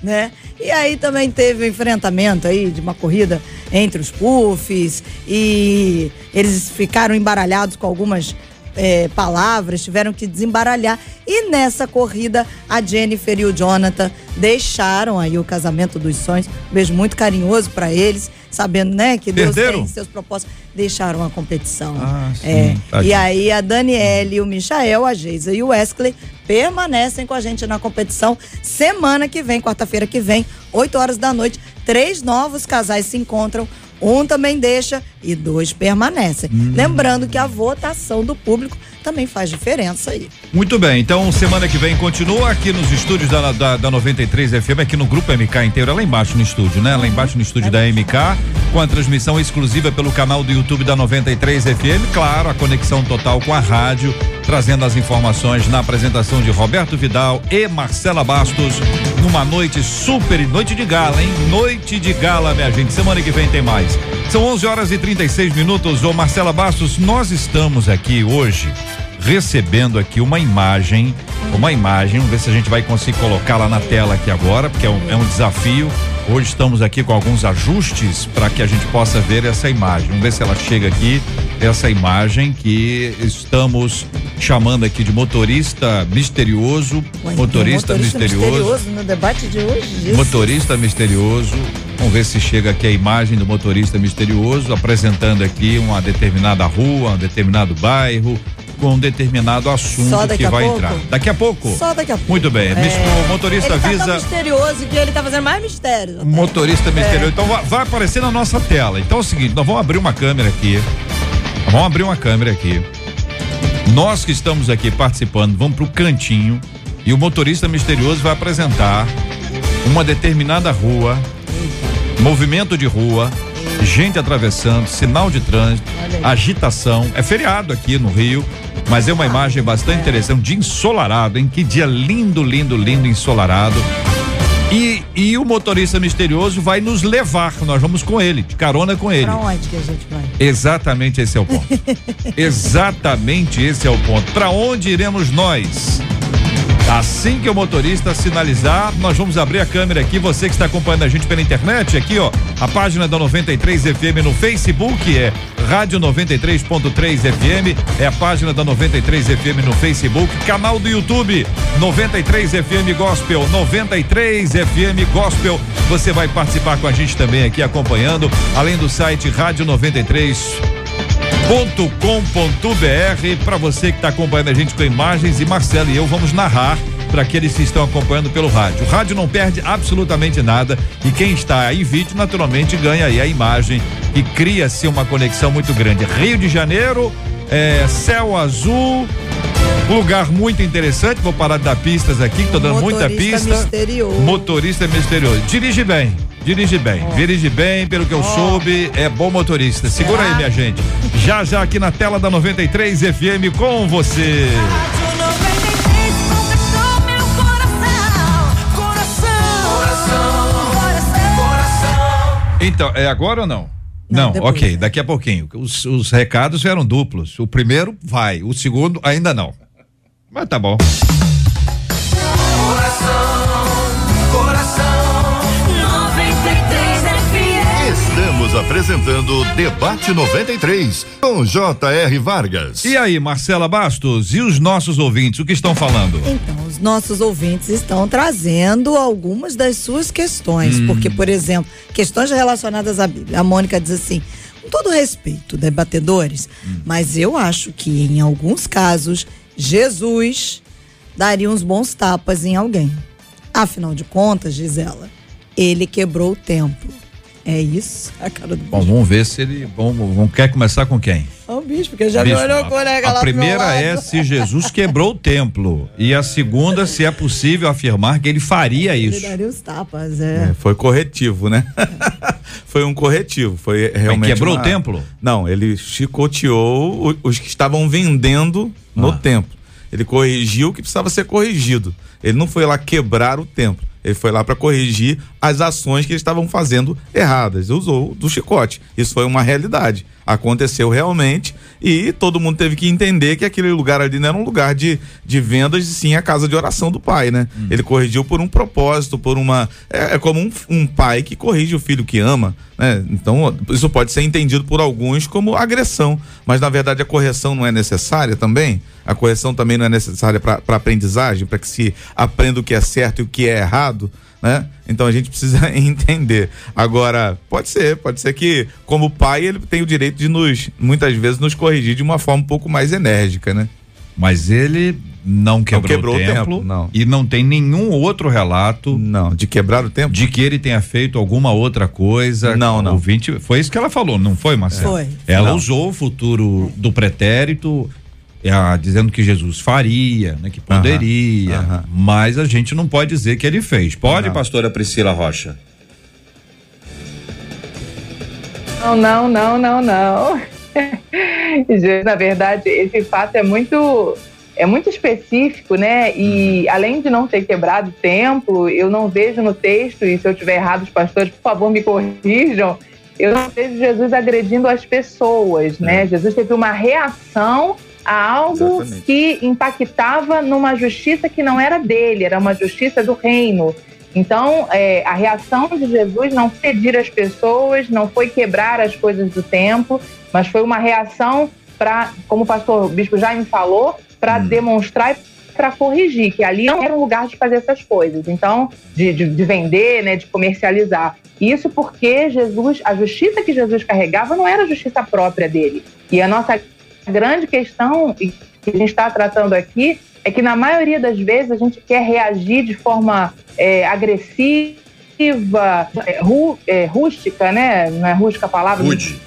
Né? E aí também teve o enfrentamento aí de uma corrida entre os puffs e eles ficaram embaralhados com algumas eh, palavras, tiveram que desembaralhar. E nessa corrida, a Jennifer e o Jonathan deixaram aí o casamento dos sonhos. Um beijo muito carinhoso pra eles, sabendo, né, que Deus Perderam? tem seus propósitos. Deixaram a competição. Ah, sim, É, e aí a Daniele, o Michael, a Geisa e o Wesley permanecem com a gente na competição semana que vem, quarta-feira que vem, 8 horas da noite. Três novos casais se encontram. Um também deixa e dois permanecem. Hum. Lembrando que a votação do público também faz diferença aí. Muito bem, então semana que vem continua aqui nos estúdios da, da, da 93 FM, aqui no Grupo MK inteiro, é lá embaixo no estúdio, né? Lá embaixo no estúdio da MK, com a transmissão exclusiva pelo canal do YouTube da 93 FM, claro, a conexão total com a rádio, trazendo as informações na apresentação de Roberto Vidal e Marcela Bastos, numa noite super, noite de gala, hein? Noite de gala, minha gente. Semana que vem tem mais. São 11 horas e 36 minutos. Ô Marcela Bastos, nós estamos aqui hoje recebendo aqui uma imagem, uma imagem, vamos ver se a gente vai conseguir colocar lá na tela aqui agora, porque é um, é um desafio. Hoje estamos aqui com alguns ajustes para que a gente possa ver essa imagem. Vamos ver se ela chega aqui, essa imagem que estamos chamando aqui de motorista misterioso, Ué, motorista, tem um misterioso. no debate de hoje. Jesus. Motorista misterioso. Vamos ver se chega aqui a imagem do motorista misterioso, apresentando aqui uma determinada rua, um determinado bairro, com um determinado assunto que vai pouco? entrar. Daqui a pouco? Só daqui a pouco. Muito bem. Mis- O motorista Ele tá tão avisa. misterioso que ele tá fazendo mais mistério. O motorista misterioso. Então vai, vai aparecer na nossa tela. Então é o seguinte, nós vamos abrir uma câmera aqui. Vamos abrir uma câmera aqui. Nós que estamos aqui participando, vamos pro cantinho e o motorista misterioso vai apresentar uma determinada rua, movimento de rua, gente atravessando, sinal de trânsito, agitação. É feriado aqui no Rio, mas é uma imagem bastante interessante, um dia ensolarado, hein? Que dia lindo, lindo, lindo ensolarado. E, e o motorista misterioso vai nos levar, nós vamos com ele, de carona com ele. Pra onde que a gente vai? Exatamente esse é o ponto. Exatamente esse é o ponto. Para onde iremos nós? Assim que o motorista sinalizar, nós vamos abrir a câmera aqui. Você que está acompanhando a gente pela internet, aqui ó, a página da 93 FM no Facebook é Rádio 93.3 FM, é a página da 93 FM no Facebook, canal do YouTube 93 FM Gospel, 93 FM Gospel. Você vai participar com a gente também aqui acompanhando, além do site Rádio 93 com.br para você que está acompanhando a gente com imagens e Marcelo e eu vamos narrar para aqueles que estão acompanhando pelo rádio. O rádio não perde absolutamente nada e quem está em vídeo naturalmente ganha aí a imagem e cria-se uma conexão muito grande. Rio de Janeiro, é, céu azul, lugar muito interessante. Vou parar de dar pistas aqui, tô dando muita pista. misterioso. Motorista misterioso. Dirige bem. Dirige bem, dirige bem, pelo que eu soube, é bom motorista. Segura aí, minha gente. Já já aqui na tela da 93 FM com você. Rádio 93 conquistou meu coração. Coração. Coração. Coração. Então, é agora ou não? Não, Não, depois. ok, daqui a pouquinho. Os, os recados vieram duplos. O primeiro vai, o segundo ainda não. Mas tá bom. Coração. Estamos apresentando Debate 93 com J.R. Vargas. E aí, Marcela Bastos, e os nossos ouvintes, o que estão falando? Então, os nossos ouvintes estão trazendo algumas das suas questões, Hum. porque, por exemplo, questões relacionadas à Bíblia. A Mônica diz assim: com todo respeito, debatedores, Hum. mas eu acho que em alguns casos Jesus daria uns bons tapas em alguém. Afinal de contas, diz ela, ele quebrou o templo. É isso? A cara do Bom, bicho. vamos ver se ele. Vamos, vamos- quer começar com quem? O bicho, porque já me Bispo, olhou a- com o colega a lá pro meu primeira lado. é se Jesus quebrou o templo. E a segunda, se é possível afirmar que ele faria Ele isso. daria os tapas, é. É, foi corretivo, né? foi um corretivo. Foi realmente. quebrou uma- o templo? Não, ele chicoteou o- os que estavam vendendo no Ah. templo. Ele corrigiu o que precisava ser corrigido. Ele não foi lá quebrar o templo. Ele foi lá para corrigir as ações que eles estavam fazendo erradas. Usou do chicote. Isso foi uma realidade. Aconteceu realmente e todo mundo teve que entender que aquele lugar ali não era um lugar de, de vendas, e sim a casa de oração do pai, né? Ele corrigiu por um propósito, por uma. É, é como um, um pai que corrige o filho que ama, né? Então, isso pode ser entendido por alguns como agressão, mas na verdade a correção não é necessária também. A correção também não é necessária para aprendizagem, para que se aprenda o que é certo e o que é errado, né? Então a gente precisa entender. Agora, pode ser, pode ser que como pai ele tem o direito de nos muitas vezes nos corrigir de uma forma um pouco mais enérgica, né? Mas ele não quebrou, quebrou o o templo. templo, não. E não tem nenhum outro relato Não, de quebrar o tempo. de que ele tenha feito alguma outra coisa. Não, não. Ouvinte, foi isso que ela falou, não foi, Marcelo? Foi. Ela Não. usou o futuro do pretérito, ah, dizendo que Jesus faria, né, que poderia, aham. mas a gente não pode dizer que ele fez. Pode, pastora Priscila Rocha? Não, não, não, não, não. Na verdade, esse fato é muito é muito específico, né? E além de não ter quebrado o templo, eu não vejo no texto, e se eu tiver errado, os pastores, por favor, me corrijam. Eu não vejo Jesus agredindo as pessoas, né? Jesus teve uma reação a algo Exatamente. que impactava numa justiça que não era dele, era uma justiça do reino. Então, é, a reação de Jesus não foi pedir as pessoas, não foi quebrar as coisas do templo, mas foi uma reação para, como o pastor Bispo Jaime falou, para demonstrar e para corrigir, que ali não era um lugar de fazer essas coisas. Então, de, de, de vender, né, de comercializar. Isso porque Jesus, a justiça que Jesus carregava não era a justiça própria dele. E a nossa grande questão que a gente está tratando aqui é que na maioria das vezes a gente quer reagir de forma é, agressiva, é, ru- é, rústica, né? Não é rústica a palavra? Rude,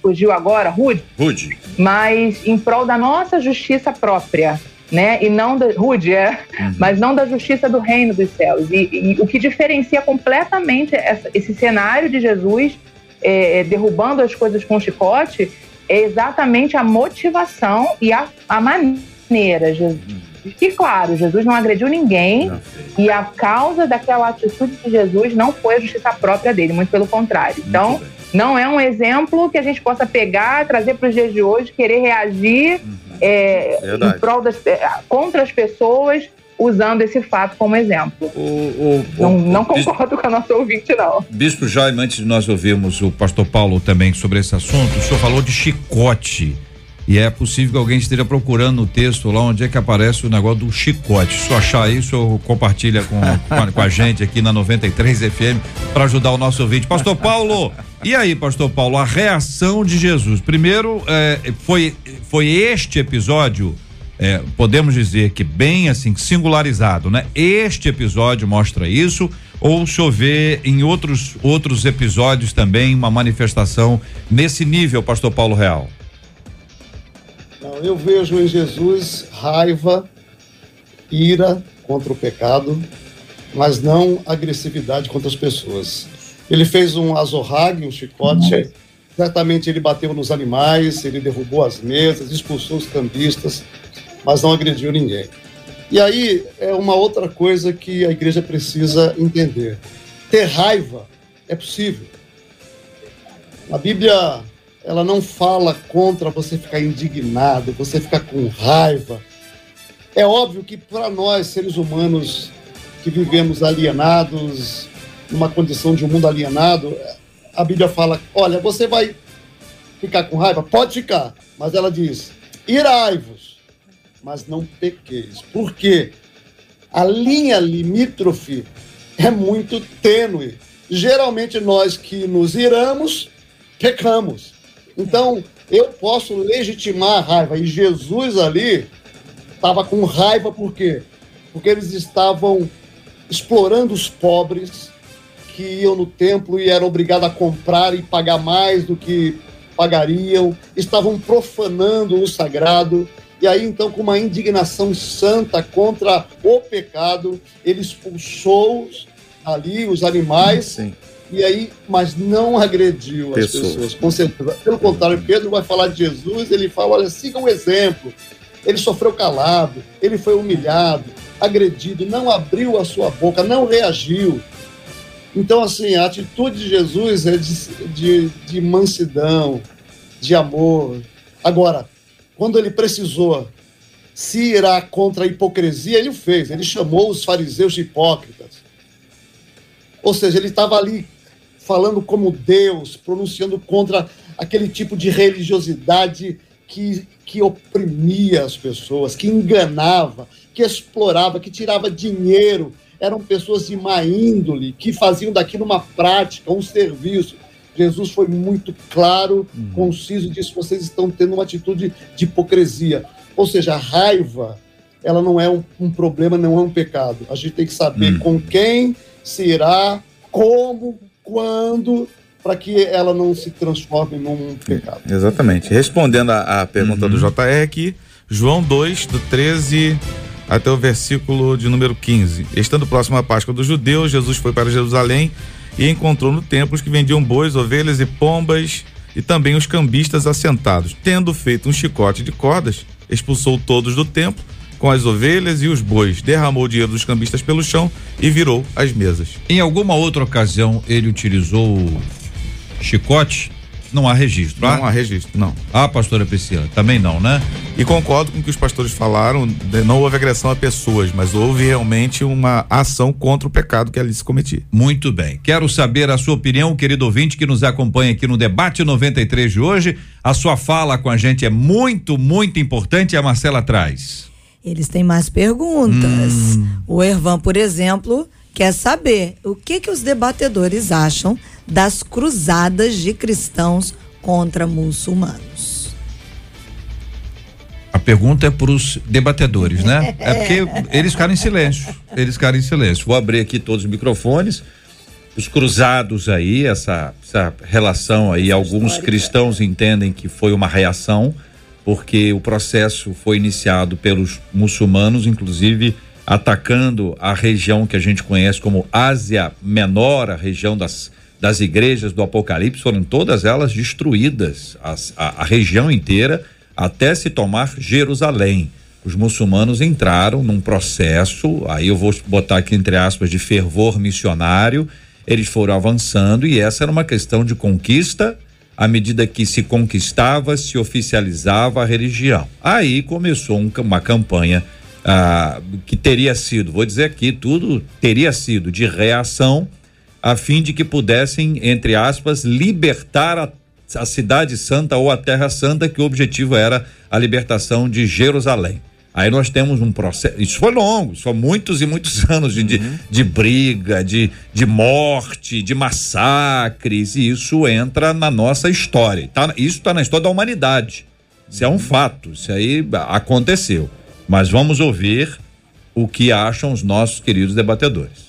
Fugiu agora, rude rude. mas em prol da nossa justiça própria, né? E não da rude, é, mas não da justiça do reino dos céus. E, e o que diferencia completamente essa- esse cenário de Jesus é, derrubando as coisas com chicote é exatamente a motivação e a, a maneira. Jesus. E claro, Jesus não agrediu ninguém e a causa daquela atitude de Jesus não foi a justiça própria dele, muito pelo contrário. Então, não é um exemplo que a gente possa pegar, trazer para os dias de hoje, querer reagir é, Verdade. em prol das, é, contra as pessoas usando esse fato como exemplo. O, o, Não, o- não concordo com a nossa ouvinte, não. Bispo Jaime, antes de nós ouvirmos o pastor Paulo também sobre esse assunto, o senhor falou de chicote. E é possível que alguém esteja procurando no texto lá onde é que aparece o negócio do chicote. Se achar isso, compartilha com, com, a, com a gente aqui na 93 FM para ajudar o nosso ouvinte. Pastor Paulo, e aí, pastor Paulo, a reação de Jesus? Primeiro, eh, foi, foi este episódio é, podemos dizer que bem assim, singularizado, né? Este episódio mostra isso, ou se houver em outros, outros episódios também uma manifestação nesse nível, pastor Paulo Real? Não, eu vejo em Jesus raiva, ira contra o pecado, mas não agressividade contra as pessoas. Ele fez um azorrague, um chicote. Certamente ele bateu nos animais, ele derrubou as mesas, expulsou os cambistas, mas não agrediu ninguém. E aí é uma outra coisa que a igreja precisa entender. Ter raiva é possível. A Bíblia ela não fala contra você ficar indignado, você ficar com raiva. É óbvio que para nós, seres humanos que vivemos alienados, numa condição de um mundo alienado, a Bíblia fala: olha, você vai ficar com raiva? Pode ficar. Mas ela diz: irai-vos, mas não pequeis. Por quê? A linha limítrofe é muito tênue. Geralmente nós que nos iramos, pecamos. Então, eu posso legitimar a raiva. E Jesus ali estava com raiva por quê? Porque eles estavam explorando os pobres que iam no templo e eram obrigados a comprar e pagar mais do que pagariam, estavam profanando o sagrado. E aí, então, com uma indignação santa contra o pecado, ele expulsou ali os animais. Sim. E aí, mas não agrediu Pessoas. as pessoas. com certeza. Pelo contrário, Pedro vai falar de Jesus, ele fala: olha, siga um exemplo. Ele sofreu calado, ele foi humilhado, agredido, não abriu a sua boca, não reagiu. Então, assim, a atitude de Jesus é de, de, de mansidão, de amor. Agora, quando ele precisou se irar contra a hipocrisia, ele o fez. Ele chamou os fariseus de hipócritas. Ou seja, ele estava ali falando como Deus, pronunciando contra aquele tipo de religiosidade que, que oprimia as pessoas, que enganava, que explorava, que tirava dinheiro. Eram pessoas de má índole, que faziam daquilo uma prática, um serviço. Jesus foi muito claro, conciso, disse: vocês estão tendo uma atitude de hipocrisia. Ou seja, a raiva, ela não é um, um problema, não é um pecado. A gente tem que saber Hum. com quem se irá, como, quando, para que ela não se transforme num pecado. Exatamente. Respondendo a, a pergunta do JR aqui, João 2, do 13 até o versículo de número 15. Estando próximo à Páscoa dos judeus, Jesus foi para Jerusalém e encontrou no templo os que vendiam bois, ovelhas e pombas e também os cambistas assentados. Tendo feito um chicote de cordas, expulsou todos do templo com as ovelhas e os bois, derramou o dinheiro dos cambistas pelo chão e virou as mesas. Em alguma outra ocasião ele utilizou chicote? Não há registro. Não há? há registro, não. Ah, pastora Priscila, também não, né? E concordo com o que os pastores falaram, de- não houve agressão a pessoas, mas houve realmente uma ação contra o pecado que ali se cometia. Muito bem. Quero saber a sua opinião, querido ouvinte que nos acompanha aqui no debate 93 de hoje. A sua fala com a gente é muito, muito importante. A Marcela traz. Eles têm mais perguntas. Hum. O Ervan, por exemplo, quer saber o que que os debatedores acham das cruzadas de cristãos contra muçulmanos. A pergunta é para os debatedores, né? É porque eles ficaram em silêncio. Eles ficaram em silêncio. Vou abrir aqui todos os microfones. Os cruzados aí, essa, essa relação aí, alguns cristãos entendem que foi uma reação, porque o processo foi iniciado pelos muçulmanos, inclusive atacando a região que a gente conhece como Ásia Menor, a região das, das igrejas do Apocalipse, foram todas elas destruídas, as- a, a região inteira, até se tomar Jerusalém. Os muçulmanos entraram num processo, aí eu vou botar aqui entre aspas, de fervor missionário, eles foram avançando e essa era uma questão de conquista à medida que se conquistava, se oficializava a religião. Aí começou um- uma campanha ah, que teria sido, vou dizer aqui, tudo teria sido de reação, a fim de que pudessem, entre aspas, libertar a, a cidade santa ou a terra santa, que o objetivo era a libertação de Jerusalém. Aí nós temos um processo. Isso foi longo, são muitos e muitos anos de, de, de briga, de, de morte, de massacres, e isso entra na nossa história. Tá, isso está na história da humanidade. Isso é um fato, isso aí aconteceu. Mas vamos ouvir o que acham os nossos queridos debatedores.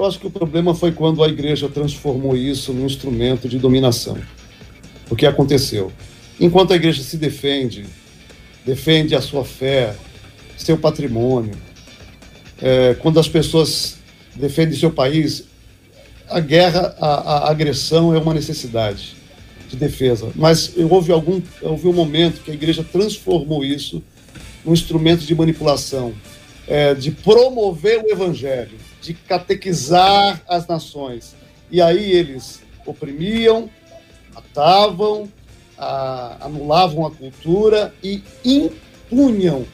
Eu acho que o problema foi quando a igreja transformou isso num instrumento de dominação. O que aconteceu? Enquanto a igreja se defende, defende a sua fé, seu patrimônio, é, quando as pessoas defendem seu país, a guerra, a, a agressão é uma necessidade de defesa. Mas houve algum, houve um momento que a igreja transformou isso num instrumento de manipulação, é, de promover o evangelho, de catequizar as nações. E aí eles oprimiam, matavam, a- anulavam a cultura e impunham.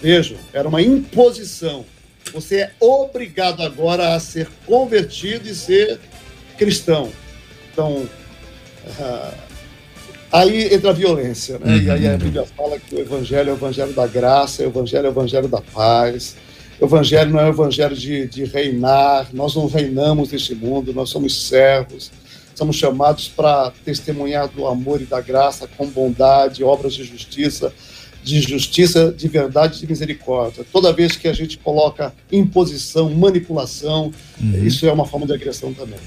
Vejam, era uma imposição. Você é obrigado agora a ser convertido e ser cristão. Então, ah, aí entra a violência, né? E aí a Bíblia fala que o evangelho é o evangelho da graça, o evangelho é o evangelho da paz. O evangelho não é o evangelho de, de reinar, nós não reinamos neste mundo, nós somos servos, somos chamados para testemunhar do amor e da graça com bondade, obras de justiça, de justiça, de verdade de misericórdia. Toda vez que a gente coloca imposição, manipulação, isso é uma forma de agressão também.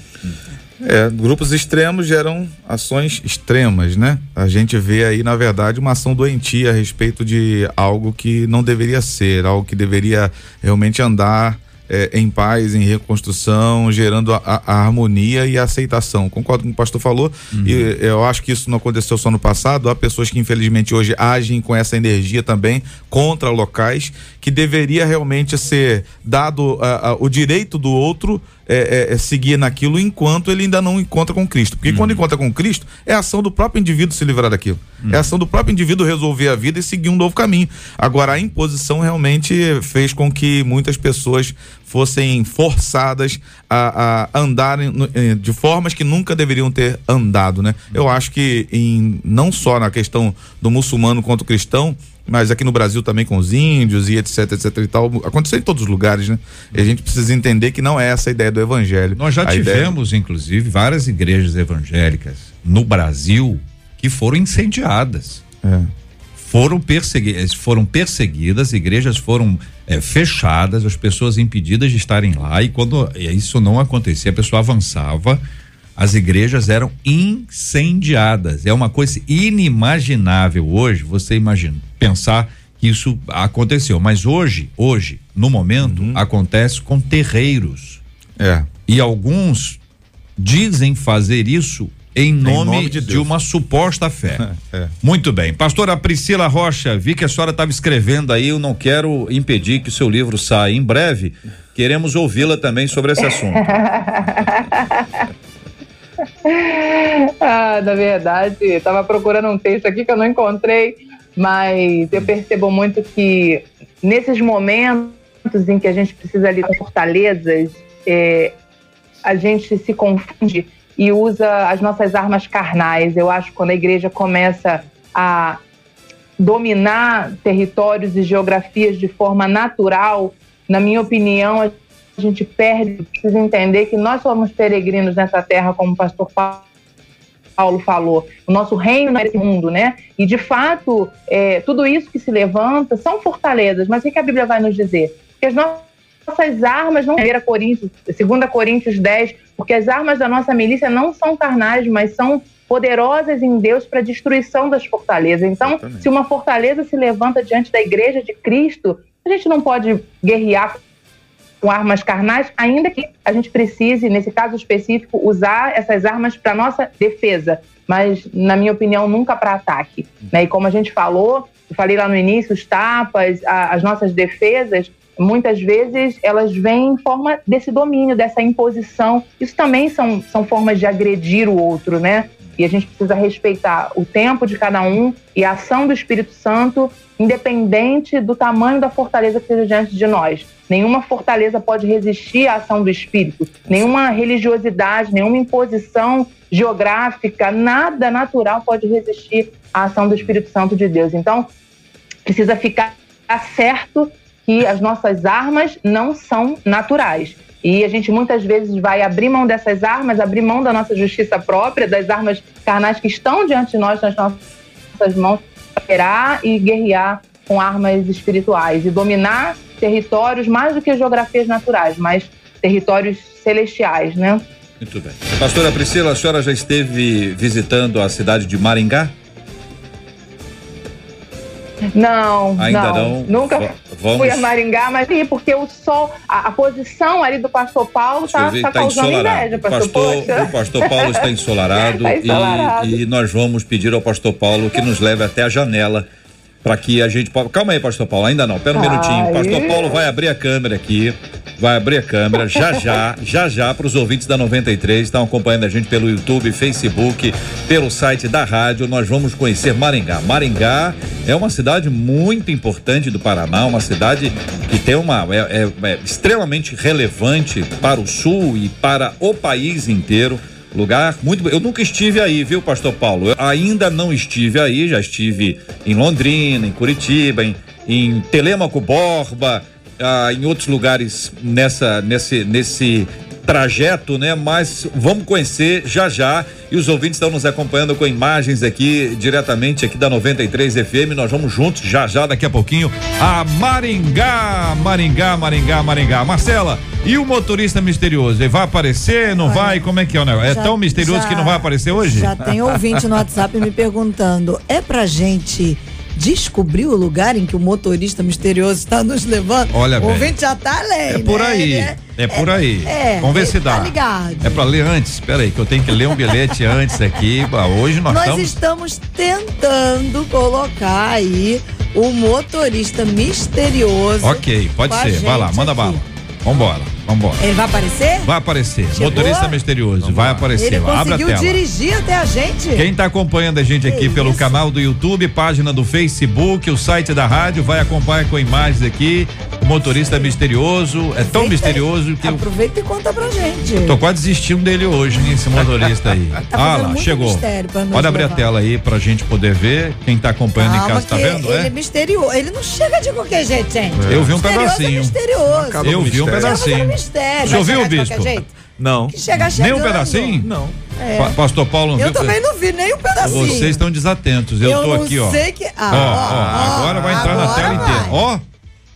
É, grupos extremos geram ações extremas, né? A gente vê aí, na verdade, uma ação doentia a respeito de algo que não deveria ser, algo que deveria realmente andar é, em paz, em reconstrução, gerando a, a- a harmonia e a aceitação. Concordo com o que o pastor falou, e eu acho que isso não aconteceu só no passado. Há pessoas que, infelizmente, hoje agem com essa energia também contra locais que deveria realmente ser dado ah, ah, o direito do outro é, é, é seguir naquilo enquanto ele ainda não encontra com Cristo. Porque quando encontra com Cristo, é ação do próprio indivíduo se livrar daquilo. É ação do próprio indivíduo resolver a vida e seguir um novo caminho. Agora, a imposição realmente fez com que muitas pessoas fossem forçadas a, a andarem eh, de formas que nunca deveriam ter andado, né? Eu acho que em, não só na questão do muçulmano quanto cristão, mas aqui no Brasil também com os índios e etc, etc e tal, aconteceu em todos os lugares, né? E a gente precisa entender que não é essa a ideia do evangelho. Nós já A ideia- tivemos, inclusive, várias igrejas evangélicas no Brasil que foram incendiadas. É. Foram, persegui foram perseguidas, igrejas foram eh, fechadas, as pessoas impedidas de estarem lá, e quando eh, isso não acontecia, a pessoa avançava, as igrejas eram incendiadas. É uma coisa inimaginável hoje, você imagina, pensar que isso aconteceu. Mas hoje, hoje, no momento, acontece com terreiros. É. E alguns dizem fazer isso em nome, nome de de, uma suposta fé. É. Muito bem. Pastora Priscila Rocha, vi que a senhora estava escrevendo aí, eu não quero impedir que o seu livro saia em breve. Queremos ouvi-la também sobre esse assunto. ah, na verdade, estava procurando um texto aqui que eu não encontrei, mas eu percebo muito que nesses momentos em que a gente precisa lidar com fortalezas, é, a gente se confunde e usa as nossas armas carnais. Eu acho que quando a igreja começa a dominar territórios e geografias de forma natural, na minha opinião, a gente perde, precisa entender que nós somos peregrinos nessa terra, como o pastor Paulo falou, o nosso reino não é esse mundo, né? E de fato, é, tudo isso que se levanta são fortalezas, mas o que a Bíblia vai nos dizer? Que as nossas armas não 1 Coríntios, 2 Coríntios 10, porque as armas da nossa milícia não são carnais, mas são poderosas em Deus para a destruição das fortalezas. Então, Exatamente. se uma fortaleza se levanta diante da igreja de Cristo, a gente não pode guerrear com armas carnais, ainda que a gente precise, nesse caso específico, usar essas armas para nossa defesa, mas, na minha opinião, nunca para ataque. Né? E como a gente falou, eu falei lá no início, os tapas, a- as nossas defesas, muitas vezes elas vêm em forma desse domínio, dessa imposição. Isso também são, são formas de agredir o outro, né? E a gente precisa respeitar o tempo de cada um e a ação do Espírito Santo, independente do tamanho da fortaleza que esteja diante de nós. Nenhuma fortaleza pode resistir à ação do Espírito, nenhuma religiosidade, nenhuma imposição geográfica, nada natural pode resistir à ação do Espírito Santo de Deus. Então, precisa ficar certo que as nossas armas não são naturais. E a gente muitas vezes vai abrir mão dessas armas, abrir mão da nossa justiça própria, das armas carnais que estão diante de nós, nas nossas mãos, para operar e guerrear com armas espirituais e dominar territórios mais do que geografias naturais, mas territórios celestiais, né? Muito bem. Pastora Priscila, a senhora já esteve visitando a cidade de Maringá? Não, Ainda não, não? Nunca Va- vamos- fui a Maringá, mas sim, porque o sol, a, a posição ali do pastor Paulo eu tá, tá causando ensolarado. inveja, pastor. pastor, o pastor Paulo está ensolarado, Tá e- ensolarado. E, nós vamos pedir ao pastor Paulo que nos leve até a janela para que a gente possa. Calma aí, pastor Paulo, ainda não. Pera um Ai. minutinho. Pastor Paulo vai abrir a câmera aqui vai abrir a câmera já já, já já para os ouvintes da 93 estão acompanhando a gente pelo YouTube, Facebook, pelo site da rádio. Nós vamos conhecer Maringá. Maringá é uma cidade muito importante do Paraná, uma cidade que tem uma é, é, é extremamente relevante para o sul e para o país inteiro. Lugar muito. Eu nunca estive aí, viu, Pastor Paulo? Eu ainda não estive aí, já estive em Londrina, em Curitiba, em, em Telêmaco Borba, ah, em outros lugares nessa, nesse, nesse trajeto, né? Mas vamos conhecer já já. E os ouvintes estão nos acompanhando com imagens aqui, diretamente aqui da 93 FM. Nós vamos juntos já já, daqui a pouquinho, a Maringá, Maringá, Maringá, Maringá. Marcela, e o motorista misterioso? Ele vai aparecer, não Olha, vai? Como é que é o negócio? É Já- tão misterioso já- que não vai aparecer hoje? Já tem ouvinte no WhatsApp me perguntando: é pra gente descobrir o lugar em que o motorista misterioso está nos levando? Olha o ouvinte já tá além. É por né? aí. Ele É, por aí. É, Vamos ver se dá. Tá ligado. É pra ler antes? Espera aí, que eu tenho que ler um bilhete antes aqui. Hoje nós, Nós estamos. estamos tentando colocar aí o motorista misterioso. Ok, pode ser. Vai lá, manda aqui. bala. Vambora, vambora. Ele vai aparecer? Vai aparecer. Chegou? Motorista misterioso. Vai aparecer. Ele Abre a conseguiu tela. dirigir até a gente. Quem está acompanhando a gente aqui Que pelo isso? canal do YouTube, página do Facebook, o site da rádio, vai acompanhar com imagens aqui. O motorista misterioso. É tão Aproveita- misterioso que eu Aproveita e conta pra gente. tô quase desistindo dele hoje, hein, esse motorista aí. Tá ah lá, muito chegou. Pode abrir a levar. tela aí pra gente poder ver. Quem tá acompanhando em Calma casa, tá que vendo? Ele é É? misterioso. Ele não chega de qualquer jeito, gente. Eu vi um Misterioso pedacinho. É misterioso. Eu vi um fazendo pedacinho. Você Vai ouviu, bispo? Não. Que chega Nem chegando. um pedacinho? Não. É. Pa- Pastor Paulo não Eu viu? também não vi nem um pedacinho. Vocês estão desatentos. Eu, tô não aqui, ó. sei que. Ah, Ó, ó, ó, agora vai entrar na agora tela vai. inteira. Ó,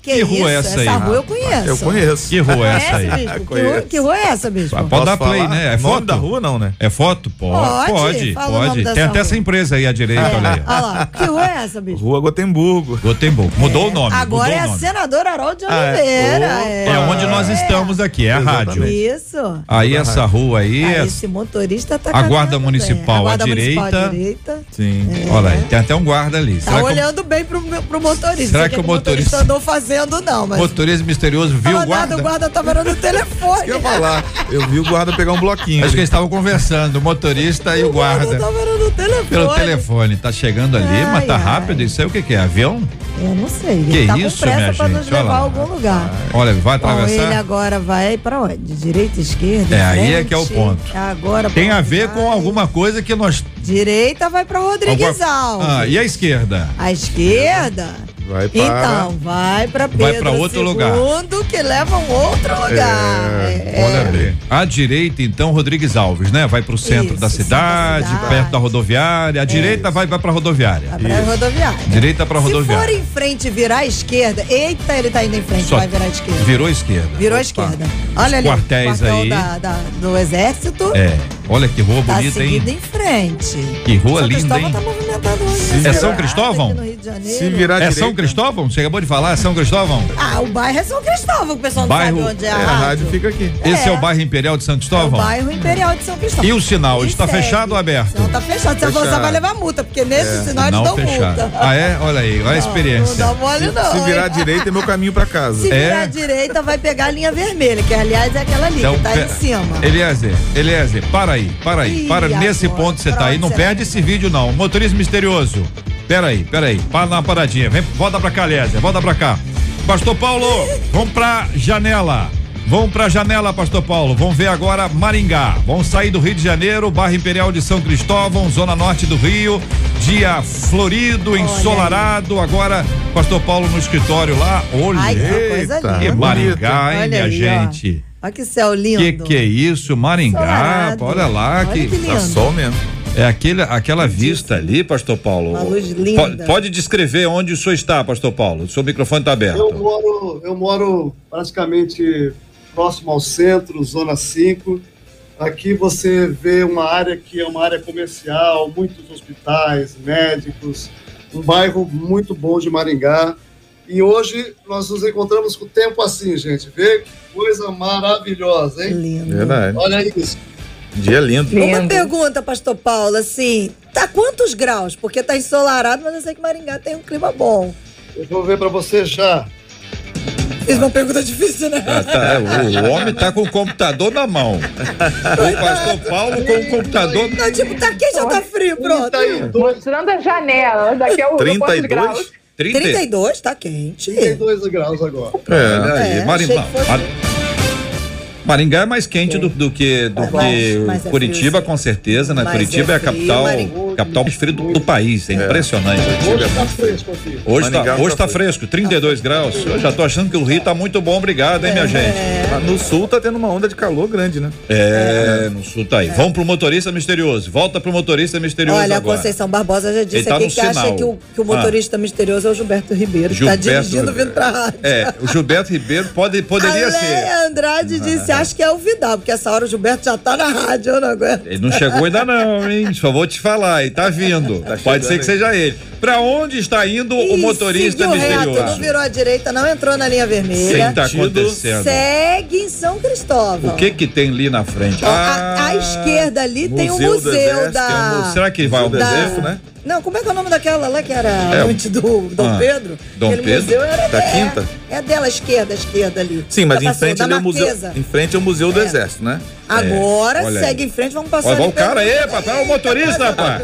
Que, Que rua é essa aí? Essa rua eu conheço. Eu conheço. que rua é essa aí? bispo? Que rua, Conheço. que rua é essa, bispo? Pode Posso dar play, falar? né? É Nome foto? da rua não, né? É foto? Pode, Pode, pode. nome Tem até rua. essa empresa aí à direita, olha aí. Olha lá, que rua é essa, bispo? Rua Gotemburgo. Gotemburgo. Mudou o nome. Agora mudou é a nome. senadora Harold de Ah, é. Oliveira. É onde nós estamos aqui, é a rádio. Isso. Aí essa rua aí, Aí é- esse motorista tá A guarda municipal bem. A guarda à municipal direita. à direita. Sim. olha aí, tem até um guarda ali. Tá olhando bem pro, motorista. Será que o o motorista- andou fazendo, não, mas. motorista misterioso viu Tava o nada, guarda? o guarda tava olhando o telefone. Eu ia falar. Eu vi o guarda pegar um bloquinho. Acho que eles estavam conversando, o motorista e o guarda. tava olhando o telefone. Pelo telefone, tá chegando ali, Ai, mas tá ai. rápido. Isso aí o que, que é? Avião? Eu não sei. Que Ele tá isso, com pressa minha pra nos gente, olha levar a algum lugar. Olha, vai Bom, ele atravessar. agora vai pra onde? De direita, esquerda? É, aí é frente? que é o ponto. Agora Tem a ver vai? com alguma coisa que nós. Direita vai pra Rodrigues Alves. Ah, e a esquerda? A esquerda? Vai para. Então, vai pra Pedro Vai pra outro lugar. segundo, que leva um outro lugar. É. Olha bem. À direita, então, Rodrigues Alves, né? Vai pro centro Isso, da centro da cidade, cidade. perto da rodoviária. A direita vai, vai pra rodoviária. Vai pra rodoviária. Direita pra Se for rodoviária. em frente e virar à esquerda, eita, ele tá indo em frente, Só- vai virar à esquerda. Virou à esquerda. Virou à esquerda. Olha ali, quartéis aí. Da, da- do exército. É. Olha que rua Tá bonita, hein? em frente. Que rua São linda, Cristóvão hein? tá movimentado hoje. É né? São Cristóvão? De Janeiro. Se virar É direita. São Cristóvão? Você acabou de falar? É São Cristóvão? Ah, o bairro é São Cristóvão, que o pessoal Bairro- não sabe onde é É, a a rádio. rádio fica aqui. Esse é É. o bairro Imperial de São É o Cristóvão? bairro Imperial de São Cristóvão. E o sinal, está fechado ou aberto? Não, tá fechado. Se avançar, Fechado. vai levar multa, porque nesse sinal eles Não dão fechado. multa. Ah, é? Olha aí, olha a experiência. Não dá mole, não. Se virar à hein? direita é meu caminho pra casa. Se É? virar à direita, vai pegar a linha vermelha, que aliás é aquela ali, que tá em cima. Eliezer, Eliezer, para aí, para aí. Ih, para nesse ponto que você tá aí. Não perde esse vídeo, não. Motorista misterioso. Pera aí, pera aí. Para na paradinha. Vem, volta pra cá, Eliezer. Volta pra cá. Pastor Paulo, vamos pra janela. Vamos pra janela, Pastor Paulo. Vamos ver agora Maringá. Vamos sair do Rio de Janeiro, bairro Imperial de São Cristóvão, zona norte do Rio. Dia florido, ensolarado. Agora, Pastor Paulo no escritório lá. Olha. Ai, que Eita. que. Maringá, hein, Olha minha aí, ó. gente. Olha que céu lindo. Que que é isso, Maringá? Olha lá, Olha que, que lindo. Tá sol mesmo. É aquele, aquela vista ali, Pastor Paulo. Uma luz linda. Pode, pode descrever onde o senhor está, Pastor Paulo. O seu microfone está aberto. Eu moro, eu moro praticamente próximo ao centro, Zona 5. Aqui você vê uma área que é uma área comercial, muitos hospitais, médicos, um bairro muito bom de Maringá. E hoje nós nos encontramos com o tempo assim, gente. Vê que coisa maravilhosa, hein? Lindo. Verdade. Olha isso. Dia lindo. Uma Lindo. pergunta, pastor Paulo, assim, tá quantos graus? Porque tá ensolarado, mas eu sei que Maringá tem um clima bom. Eu vou ver para você já. Fiz uma pergunta difícil, né? Ah, tá, é, o, o homem tá com o computador na mão. O pastor Paulo com o computador. Não, tipo, tá quente ou tá frio? Pronto. Mostrando a janela, daqui é o no quantos 32? graus. 30. 32, tá quente. 32 graus agora. Aí, É, Marim- Maringá é mais quente do, do que, do Mas- que é Curitiba, com certeza, né? Mas Curitiba é, é a capital, Maringá. Capital mais frio do, do país, é, impressionante. Hoje tá fresco aqui. Hoje tá, hoje tá tá fresco, 32 graus. Eu já tô achando que o Rio tá muito bom, obrigado, hein, minha gente. Lá No sul tá tendo uma onda de calor grande, né? É, no sul tá aí. Vamos pro motorista misterioso. Volta pro motorista misterioso Olha, a agora. Conceição Barbosa já disse tá aqui que acha sinal. que o, que o motorista misterioso é o Gilberto Ribeiro, que tá Gilberto dirigindo Ribeiro. vindo pra rádio. É, o Gilberto Ribeiro pode, poderia a ser. Leia Andrade disse, acho que é o Vidal, porque essa hora o Gilberto já tá na rádio, eu não aguento. Ele não chegou ainda não, hein? Só vou te falar, tá vindo. Pode ser que seja ele. Pra onde está indo o motorista misterioso? reto, não virou à direita, não entrou na linha vermelha. Quem tá acontecendo? Segue em São Cristóvão. O que que tem ali na frente? Ó, a, à esquerda ali tem o Museu da. um Será que vai ao da- museu, né? Não, como é que é o nome daquela lá que era É, antes do Dom ah, Pedro? Dom Aquele Pedro? museu era Da é, Quinta? É dela, à esquerda, à esquerda ali. Sim, mas Já em frente ali é o museu. Em frente é o Museu do Exército, né? Agora, É, segue em frente, vamos passar Olha, o cara aí, papai, é o motorista, rapaz.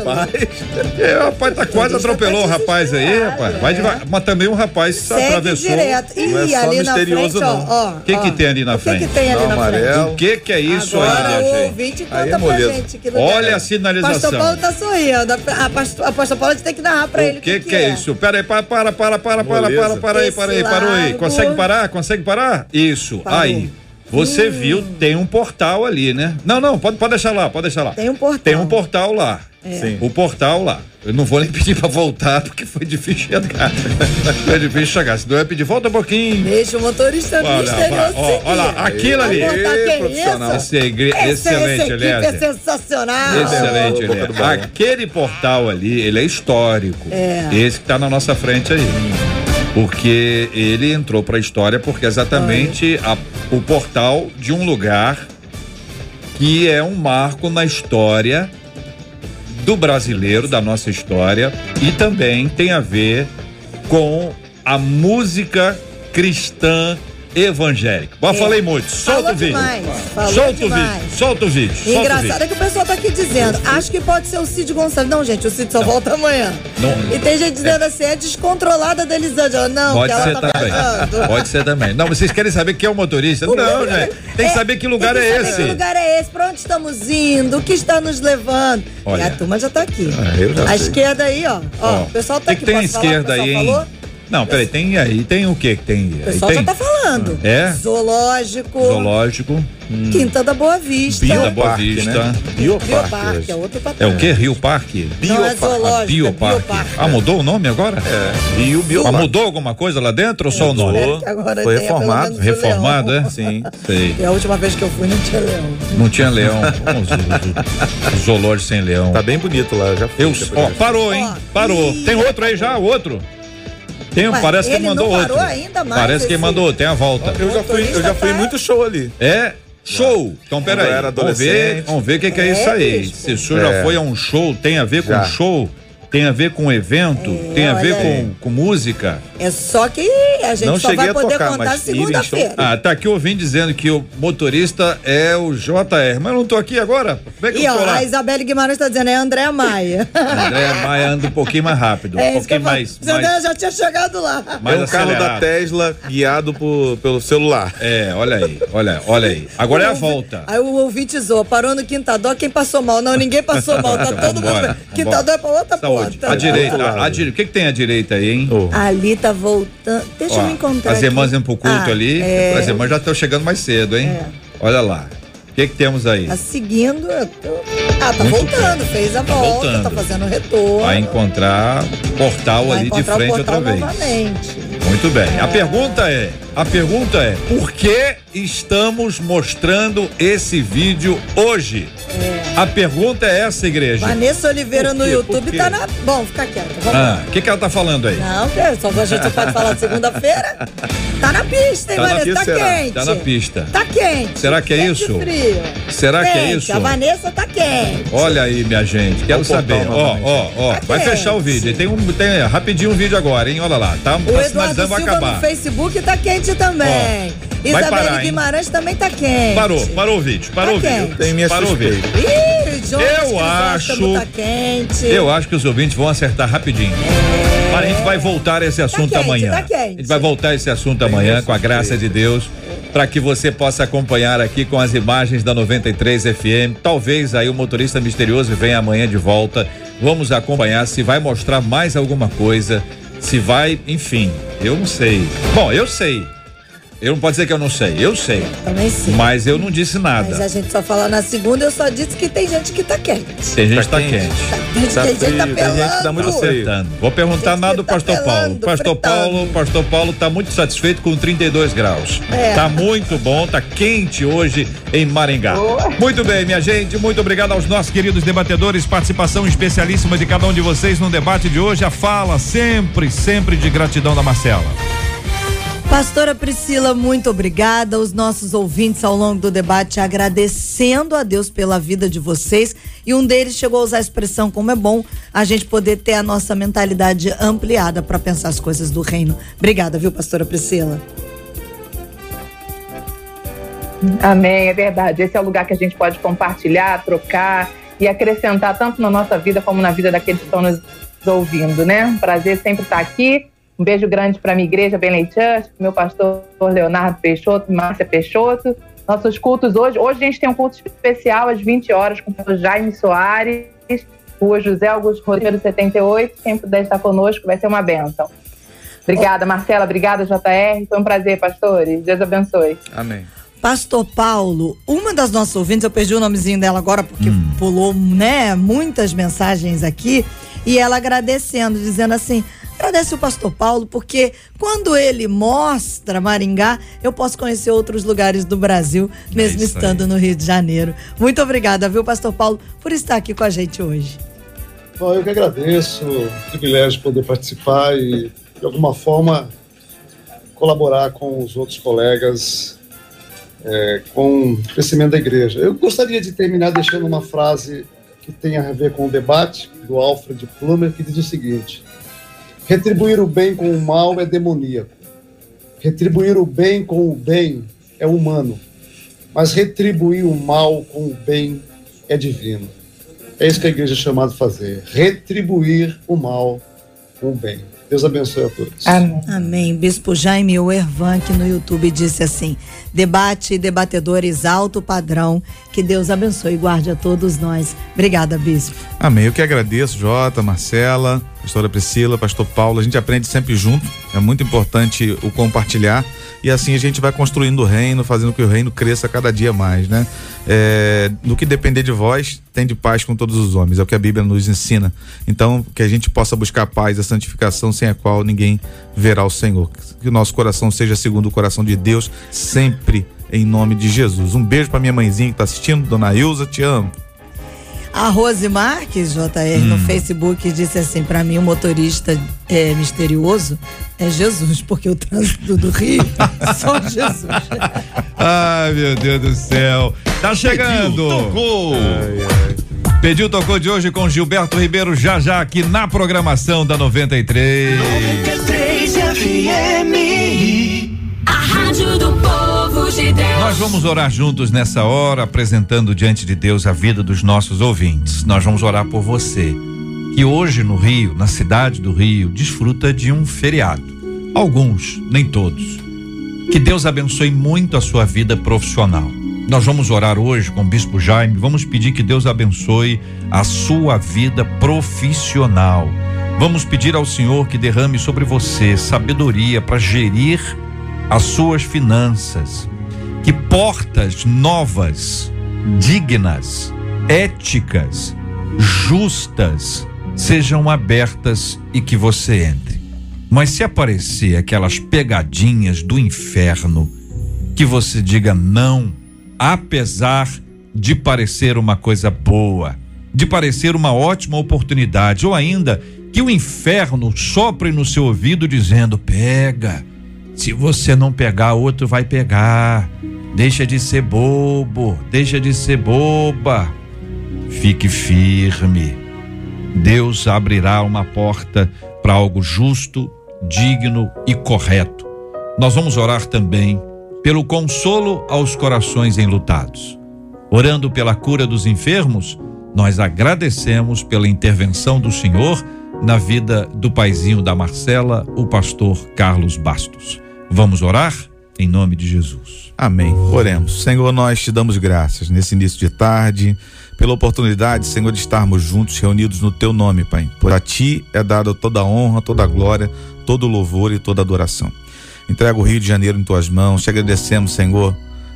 É, rapaz tá quase atropelou o rapaz aí, rapaz. Vai devagar. Mas também um rapaz Segue atravessou. direto. Ih, Não é só ali na misterioso, frente, ó, não. O que que tem ali na O que frente? que tem ali na frente? O que que é isso Agora aí, gente? é Olha é. a sinalização. Pastor Paulo tá sorrindo. A, a, pastor, a Paulo tem que narrar pra ele O que, que é isso? Pera aí, para, para, para, para, para, Moleza. para, para aí, para aí, parou aí. Consegue parar? Consegue parar? Isso, Parou. aí. Você viu, tem um portal ali, né? Não, não, pode, pode deixar lá, pode deixar lá. Tem um portal. Tem um portal lá. Sim. O portal lá. Eu não vou nem pedir pra voltar, porque foi difícil chegar. foi difícil chegar. Se não eu ia pedir, volta um pouquinho. Deixa o motorista Olha, misterioso ó, ó, olha lá, aquilo ali. Que é profissional. Esse é igre- Esse- excelente, é sensacional. Excelente, balão. Aquele portal ali, ele é histórico. É. Esse que tá na nossa frente aí. Porque ele entrou pra história porque exatamente a- o portal de um lugar que é um marco na história do brasileiro, da nossa história, e também tem a ver com a música cristã evangélica. Bom, É. falei muito. Solta o vídeo. Solta o vídeo. Solta o vídeo. Solta o Engraçado vídeo. é que o pessoal tá aqui dizendo, acho que pode ser o Cid Gonçalves. Não, gente, o Cid só volta amanhã. Não. E tem gente dizendo assim, é descontrolada da Elisângela. Não, Pode que ser ela tá também. viajando. Pode ser também. Não, vocês querem saber quem é o motorista? não, gente. Tem que saber que lugar que é esse. Que lugar é esse? Pra onde estamos indo? O que está nos levando? Olha. E a turma já tá aqui. Ah, a sei. esquerda aí, ó. Ó, o pessoal tá O que aqui. que tem falar o o esquerda aí, hein? falou? Não, peraí, tem aí, tem o que que tem? O Aí pessoal tem já tá falando. É? Zoológico. zoológico, Quinta da Boa Vista. Bio da Boa Bioparque, Vista. né? Bioparque. Bioparque, hoje. é outro É patamar. o que? Rio Parque? Não, é zoológico. Bioparque. é Bioparque. Ah, mudou o nome agora? É. E o Ah, Bioparque. mudou alguma coisa lá dentro ou só o nome? Agora Foi reformado. Reformado, é? Sim. Sei. E a última vez que eu fui não tinha leão. Não tinha leão. Zoológico sem leão. Tá bem bonito lá, eu já fui. Eu, ó, parou, hein? Ó, Parou. e- Tem outro aí já? Outro? Tem, Ué, parece que mandou não parou outro. ainda mais Parece que ele esse- mandou, tem a volta. Eu já fui, eu já fui em muito show ali. É show. Então, peraí. era Vamos ver, adolescente. vamos ver o que, que é, É, isso aí. bispo. Se o senhor já É. foi a um show, tem a ver com Já. show? Tem a ver com evento? É, tem a ver com, com música? É só que a gente Não só vai a poder tocar, contar mas segunda-feira. Ah, tá aqui ouvindo dizendo que o motorista é o JR. Mas eu não tô aqui agora. Como é que E eu ó, a Isabelle Guimarães tá dizendo, é Andréa Maia. André Maia anda um pouquinho mais rápido. É um pouquinho mais. Mais já tinha chegado lá. mais é um carro da. Tesla guiado por, pelo celular. É, olha aí, olha, olha aí. Agora é a volta. Aí o ouvinte zoou, parou no Quintadó, quem passou mal? Não, ninguém passou mal, tá todo mundo. Quintadó é pra outra Saúde. A direita, Outro lado. a, a direita. O que, que tem à direita aí, hein? Oh. Ali tá voltando. Deixa Ó, eu me encontrar. As irmãs aqui. indo pro culto Ah, ali. É, As irmãs já estão chegando mais cedo, hein? É. Olha lá. O que, que temos aí? tá seguindo. tô- Ah, tá Muito voltando, fez a volta, voltando. tá fazendo o retorno. Vai encontrar portal Vai ali de encontrar frente outra vez. novamente. Muito bem. A pergunta é, a pergunta é, por que estamos mostrando esse vídeo hoje? É. A pergunta é essa, igreja. Vanessa Oliveira no? YouTube tá na. Bom, fica quieto. Vamos Ah, o que, que ela tá falando aí? Não, que só a gente pode falar de segunda-feira. Tá na pista, hein, Tá na Vanessa? pista, tá será? quente. Tá na pista. Tá quente. Será que é Quente isso? Frio. Será que é Quente, isso? A Vanessa tá quente. Olha aí, minha gente, quero saber. Ó, ó, ó, Tá vai quente. fechar o vídeo. Tem um, tem é, rapidinho um vídeo agora, hein? Olha lá, tá, O tá Eduardo sinalizando, vai Silva acabar. no Facebook tá quente também. Ó, vai Isabelle parar, hein? Guimarães também tá quente. Parou, parou o vídeo, parou Tá o vídeo. Tem minha parou o vídeo. suspeita. Ih, Jonas Eu acho- Tá quente. Eu acho que os ouvintes vão acertar rapidinho. Mas a gente vai voltar a esse assunto quente, amanhã. tá quente. A gente vai voltar a esse assunto amanhã, com a graça de Deus, para que você possa acompanhar aqui com as imagens da 93 FM. Talvez aí o motorista misterioso venha amanhã de volta. Vamos acompanhar se vai mostrar mais alguma coisa, se vai, enfim, eu não sei. Bom, eu sei. Eu não pode dizer que eu não sei, eu sei. Também sim. Mas eu não disse Mas a nada. gente só fala na segunda, eu só disse que tem gente que tá quente. Tem gente que Tá tá quente. quente. Tem gente, Tá tem gente que tá frio, tem gente que pelando. muito. Acertando. Vou perguntar nada do tá pastor Paulo. pelando, Pastor fritando. Paulo, pastor Paulo tá muito satisfeito com 32 graus. É. Tá muito bom, tá quente hoje em Maringá. Boa. Muito bem, minha gente, muito obrigado aos nossos queridos debatedores, participação especialíssima de cada um de vocês no debate de hoje. A fala sempre, sempre de gratidão da Marcela. Pastora Priscila, muito obrigada. Os nossos ouvintes ao longo do debate agradecendo a Deus pela vida de vocês. E um deles chegou a usar a expressão como é bom a gente poder ter a nossa mentalidade ampliada para pensar as coisas do reino. Obrigada, viu, Pastora Priscila? Amém, é verdade. Esse é o lugar que a gente pode compartilhar, trocar e acrescentar tanto na nossa vida como na vida daqueles que estão nos ouvindo, né? Um prazer sempre estar aqui. Um beijo grande para a minha igreja, Benley Church, pro meu pastor Leonardo Peixoto, Márcia Peixoto. Nossos cultos hoje. Hoje a gente tem um culto especial às 20 horas com o pastor Jaime Soares, Rua José Augusto Rodeiro 78. Quem puder estar conosco vai ser uma bênção. Obrigada, Marcela. Obrigada, JR. Foi um prazer, pastores. Deus abençoe. Amém. Pastor Paulo, uma das nossas ouvintes, eu perdi o nomezinho dela agora porque pulou, né, muitas mensagens aqui, e ela agradecendo, dizendo assim: agradece o Pastor Paulo, porque quando ele mostra Maringá, eu posso conhecer outros lugares do Brasil, mesmo É estando aí. no Rio de Janeiro. Muito obrigada, viu, Pastor Paulo, por estar aqui com a gente hoje. Bom, eu que agradeço, o privilégio de poder participar e, de alguma forma, colaborar com os outros colegas é, com o crescimento da igreja. Eu gostaria de terminar deixando uma frase que tem a ver com o debate do Alfred Plummer, que diz o seguinte: retribuir o bem com o mal é demoníaco, retribuir o bem com o bem é humano, mas retribuir o mal com o bem é divino. É isso que a igreja é chamada a fazer: retribuir o mal com o bem. Deus abençoe a todos. Amém. Amém. Bispo Jaime Oervan, que no YouTube disse assim: debate e debatedores alto padrão. Que Deus abençoe e guarde a todos nós. Obrigada, Bispo. Amém. Eu que agradeço, Jota, Marcela, pastora Priscila, pastor Paulo. A gente aprende sempre junto. É muito importante o compartilhar. E assim a gente vai construindo o reino, fazendo que o reino cresça cada dia mais, né? É, no que depender de vós, tem de paz com todos os homens. É o que a Bíblia nos ensina. Então, que a gente possa buscar a paz, a santificação, sem a qual ninguém verá o Senhor. Que o nosso coração seja segundo o coração de Deus, sempre em nome de Jesus. Um beijo pra minha mãezinha que tá assistindo, dona Ilza, te amo. A Rose Marques, JR, no Facebook, disse assim: para mim, o motorista é, misterioso é Jesus, porque o trânsito do Rio, só Jesus. Ai, meu Deus do céu. Tá chegando. Tocou. Pediu tocou de hoje com Gilberto Ribeiro já já aqui na programação da 93. 93 FM. A rádio do povo de Deus. Nós vamos orar juntos nessa hora, apresentando diante de Deus a vida dos nossos ouvintes. Nós vamos orar por você, que hoje no Rio, na cidade do Rio, desfruta de um feriado. Alguns, nem todos. Que Deus abençoe muito a sua vida profissional. Nós vamos orar hoje com o Bispo Jaime, vamos pedir que Deus abençoe a sua vida profissional. Vamos pedir ao Senhor que derrame sobre você sabedoria para gerir as suas finanças. Que portas novas, dignas, éticas, justas sejam abertas e que você entre. Mas se aparecer aquelas pegadinhas do inferno, que você diga não, apesar de parecer uma coisa boa, de parecer uma ótima oportunidade, ou ainda que o inferno sopre no seu ouvido dizendo: pega, se você não pegar, outro vai pegar. Deixa de ser bobo, deixa de ser boba. Fique firme. Deus abrirá uma porta para algo justo, digno e correto. Nós vamos orar também pelo consolo aos corações enlutados. Orando pela cura dos enfermos, nós agradecemos pela intervenção do Senhor na vida do paizinho da Marcela, o pastor Carlos Bastos. Vamos orar? Em nome de Jesus. Amém. Oremos. Senhor, nós te damos graças nesse início de tarde, pela oportunidade, Senhor, de estarmos juntos, reunidos no teu nome, Pai. Por a ti é dada toda a honra, toda a glória, todo o louvor e toda a adoração. Entrego o Rio de Janeiro em tuas mãos, te agradecemos, Senhor,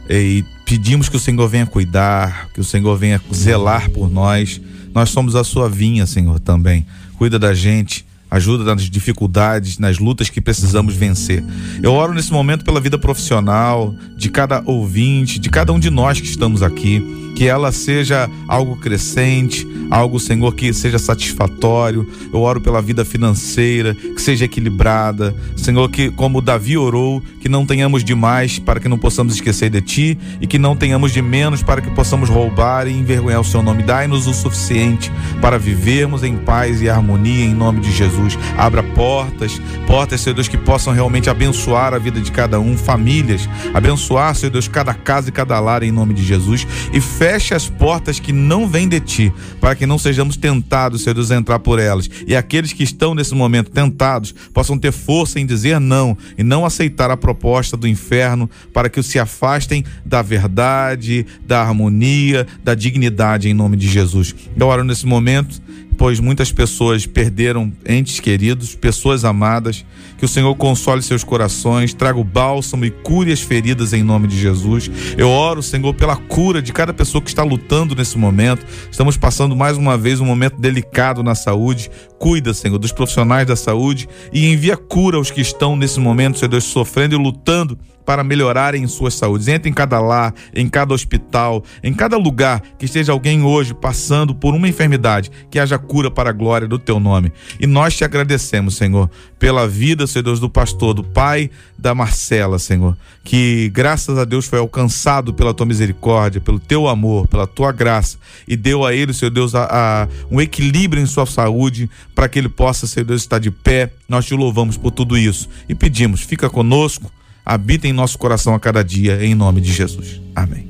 e pedimos que o Senhor venha cuidar, que o Senhor venha zelar por nós. Nós somos a sua vinha, Senhor, também. Cuida da gente, ajuda nas dificuldades, nas lutas que precisamos vencer. Eu oro nesse momento pela vida profissional de cada ouvinte, de cada um de nós que estamos aqui que ela seja algo crescente, algo, Senhor, que seja satisfatório. Eu oro pela vida financeira, que seja equilibrada. Senhor, que como Davi orou, que não tenhamos de mais para que não possamos esquecer de ti e que não tenhamos de menos para que possamos roubar e envergonhar o seu nome. Dai-nos o suficiente para vivermos em paz e harmonia em nome de Jesus. Abra portas, portas, Senhor Deus, que possam realmente abençoar a vida de cada um, famílias, abençoar, Senhor Deus, cada casa e cada lar em nome de Jesus e feche as portas que não vêm de ti, para que não sejamos tentados, Senhor Deus, a entrar por elas. E aqueles que estão nesse momento tentados possam ter força em dizer não e não aceitar a proposta do inferno para que se afastem da verdade, da harmonia, da dignidade em nome de Jesus. Eu oro nesse momento pois muitas pessoas perderam entes queridos, pessoas amadas. Que o Senhor console seus corações, traga o bálsamo e cure as feridas em nome de Jesus. Eu oro, Senhor, pela cura de cada pessoa que está lutando nesse momento. Estamos passando mais uma vez um momento delicado na saúde. Cuida, Senhor, dos profissionais da saúde e envia cura aos que estão nesse momento, Senhor Deus, sofrendo e lutando para melhorarem suas saúdes. Entre em cada lar, em cada hospital, em cada lugar que esteja alguém hoje passando por uma enfermidade, que haja cura para a glória do teu nome. E nós te agradecemos, Senhor, pela vida, Senhor Deus, do pastor, do pai da Marcela, Senhor, que graças a Deus foi alcançado pela tua misericórdia, pelo teu amor, pela tua graça e deu a ele, Senhor Deus, a, a um equilíbrio em sua saúde para que ele possa, Senhor Deus, estar de pé. Nós te louvamos por tudo isso e pedimos, fica conosco habita em nosso coração a cada dia, em nome de Jesus. Amém.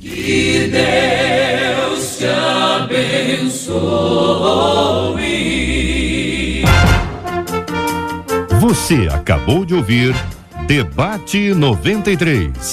Que Deus te abençoe. Você acabou de ouvir Debate 93.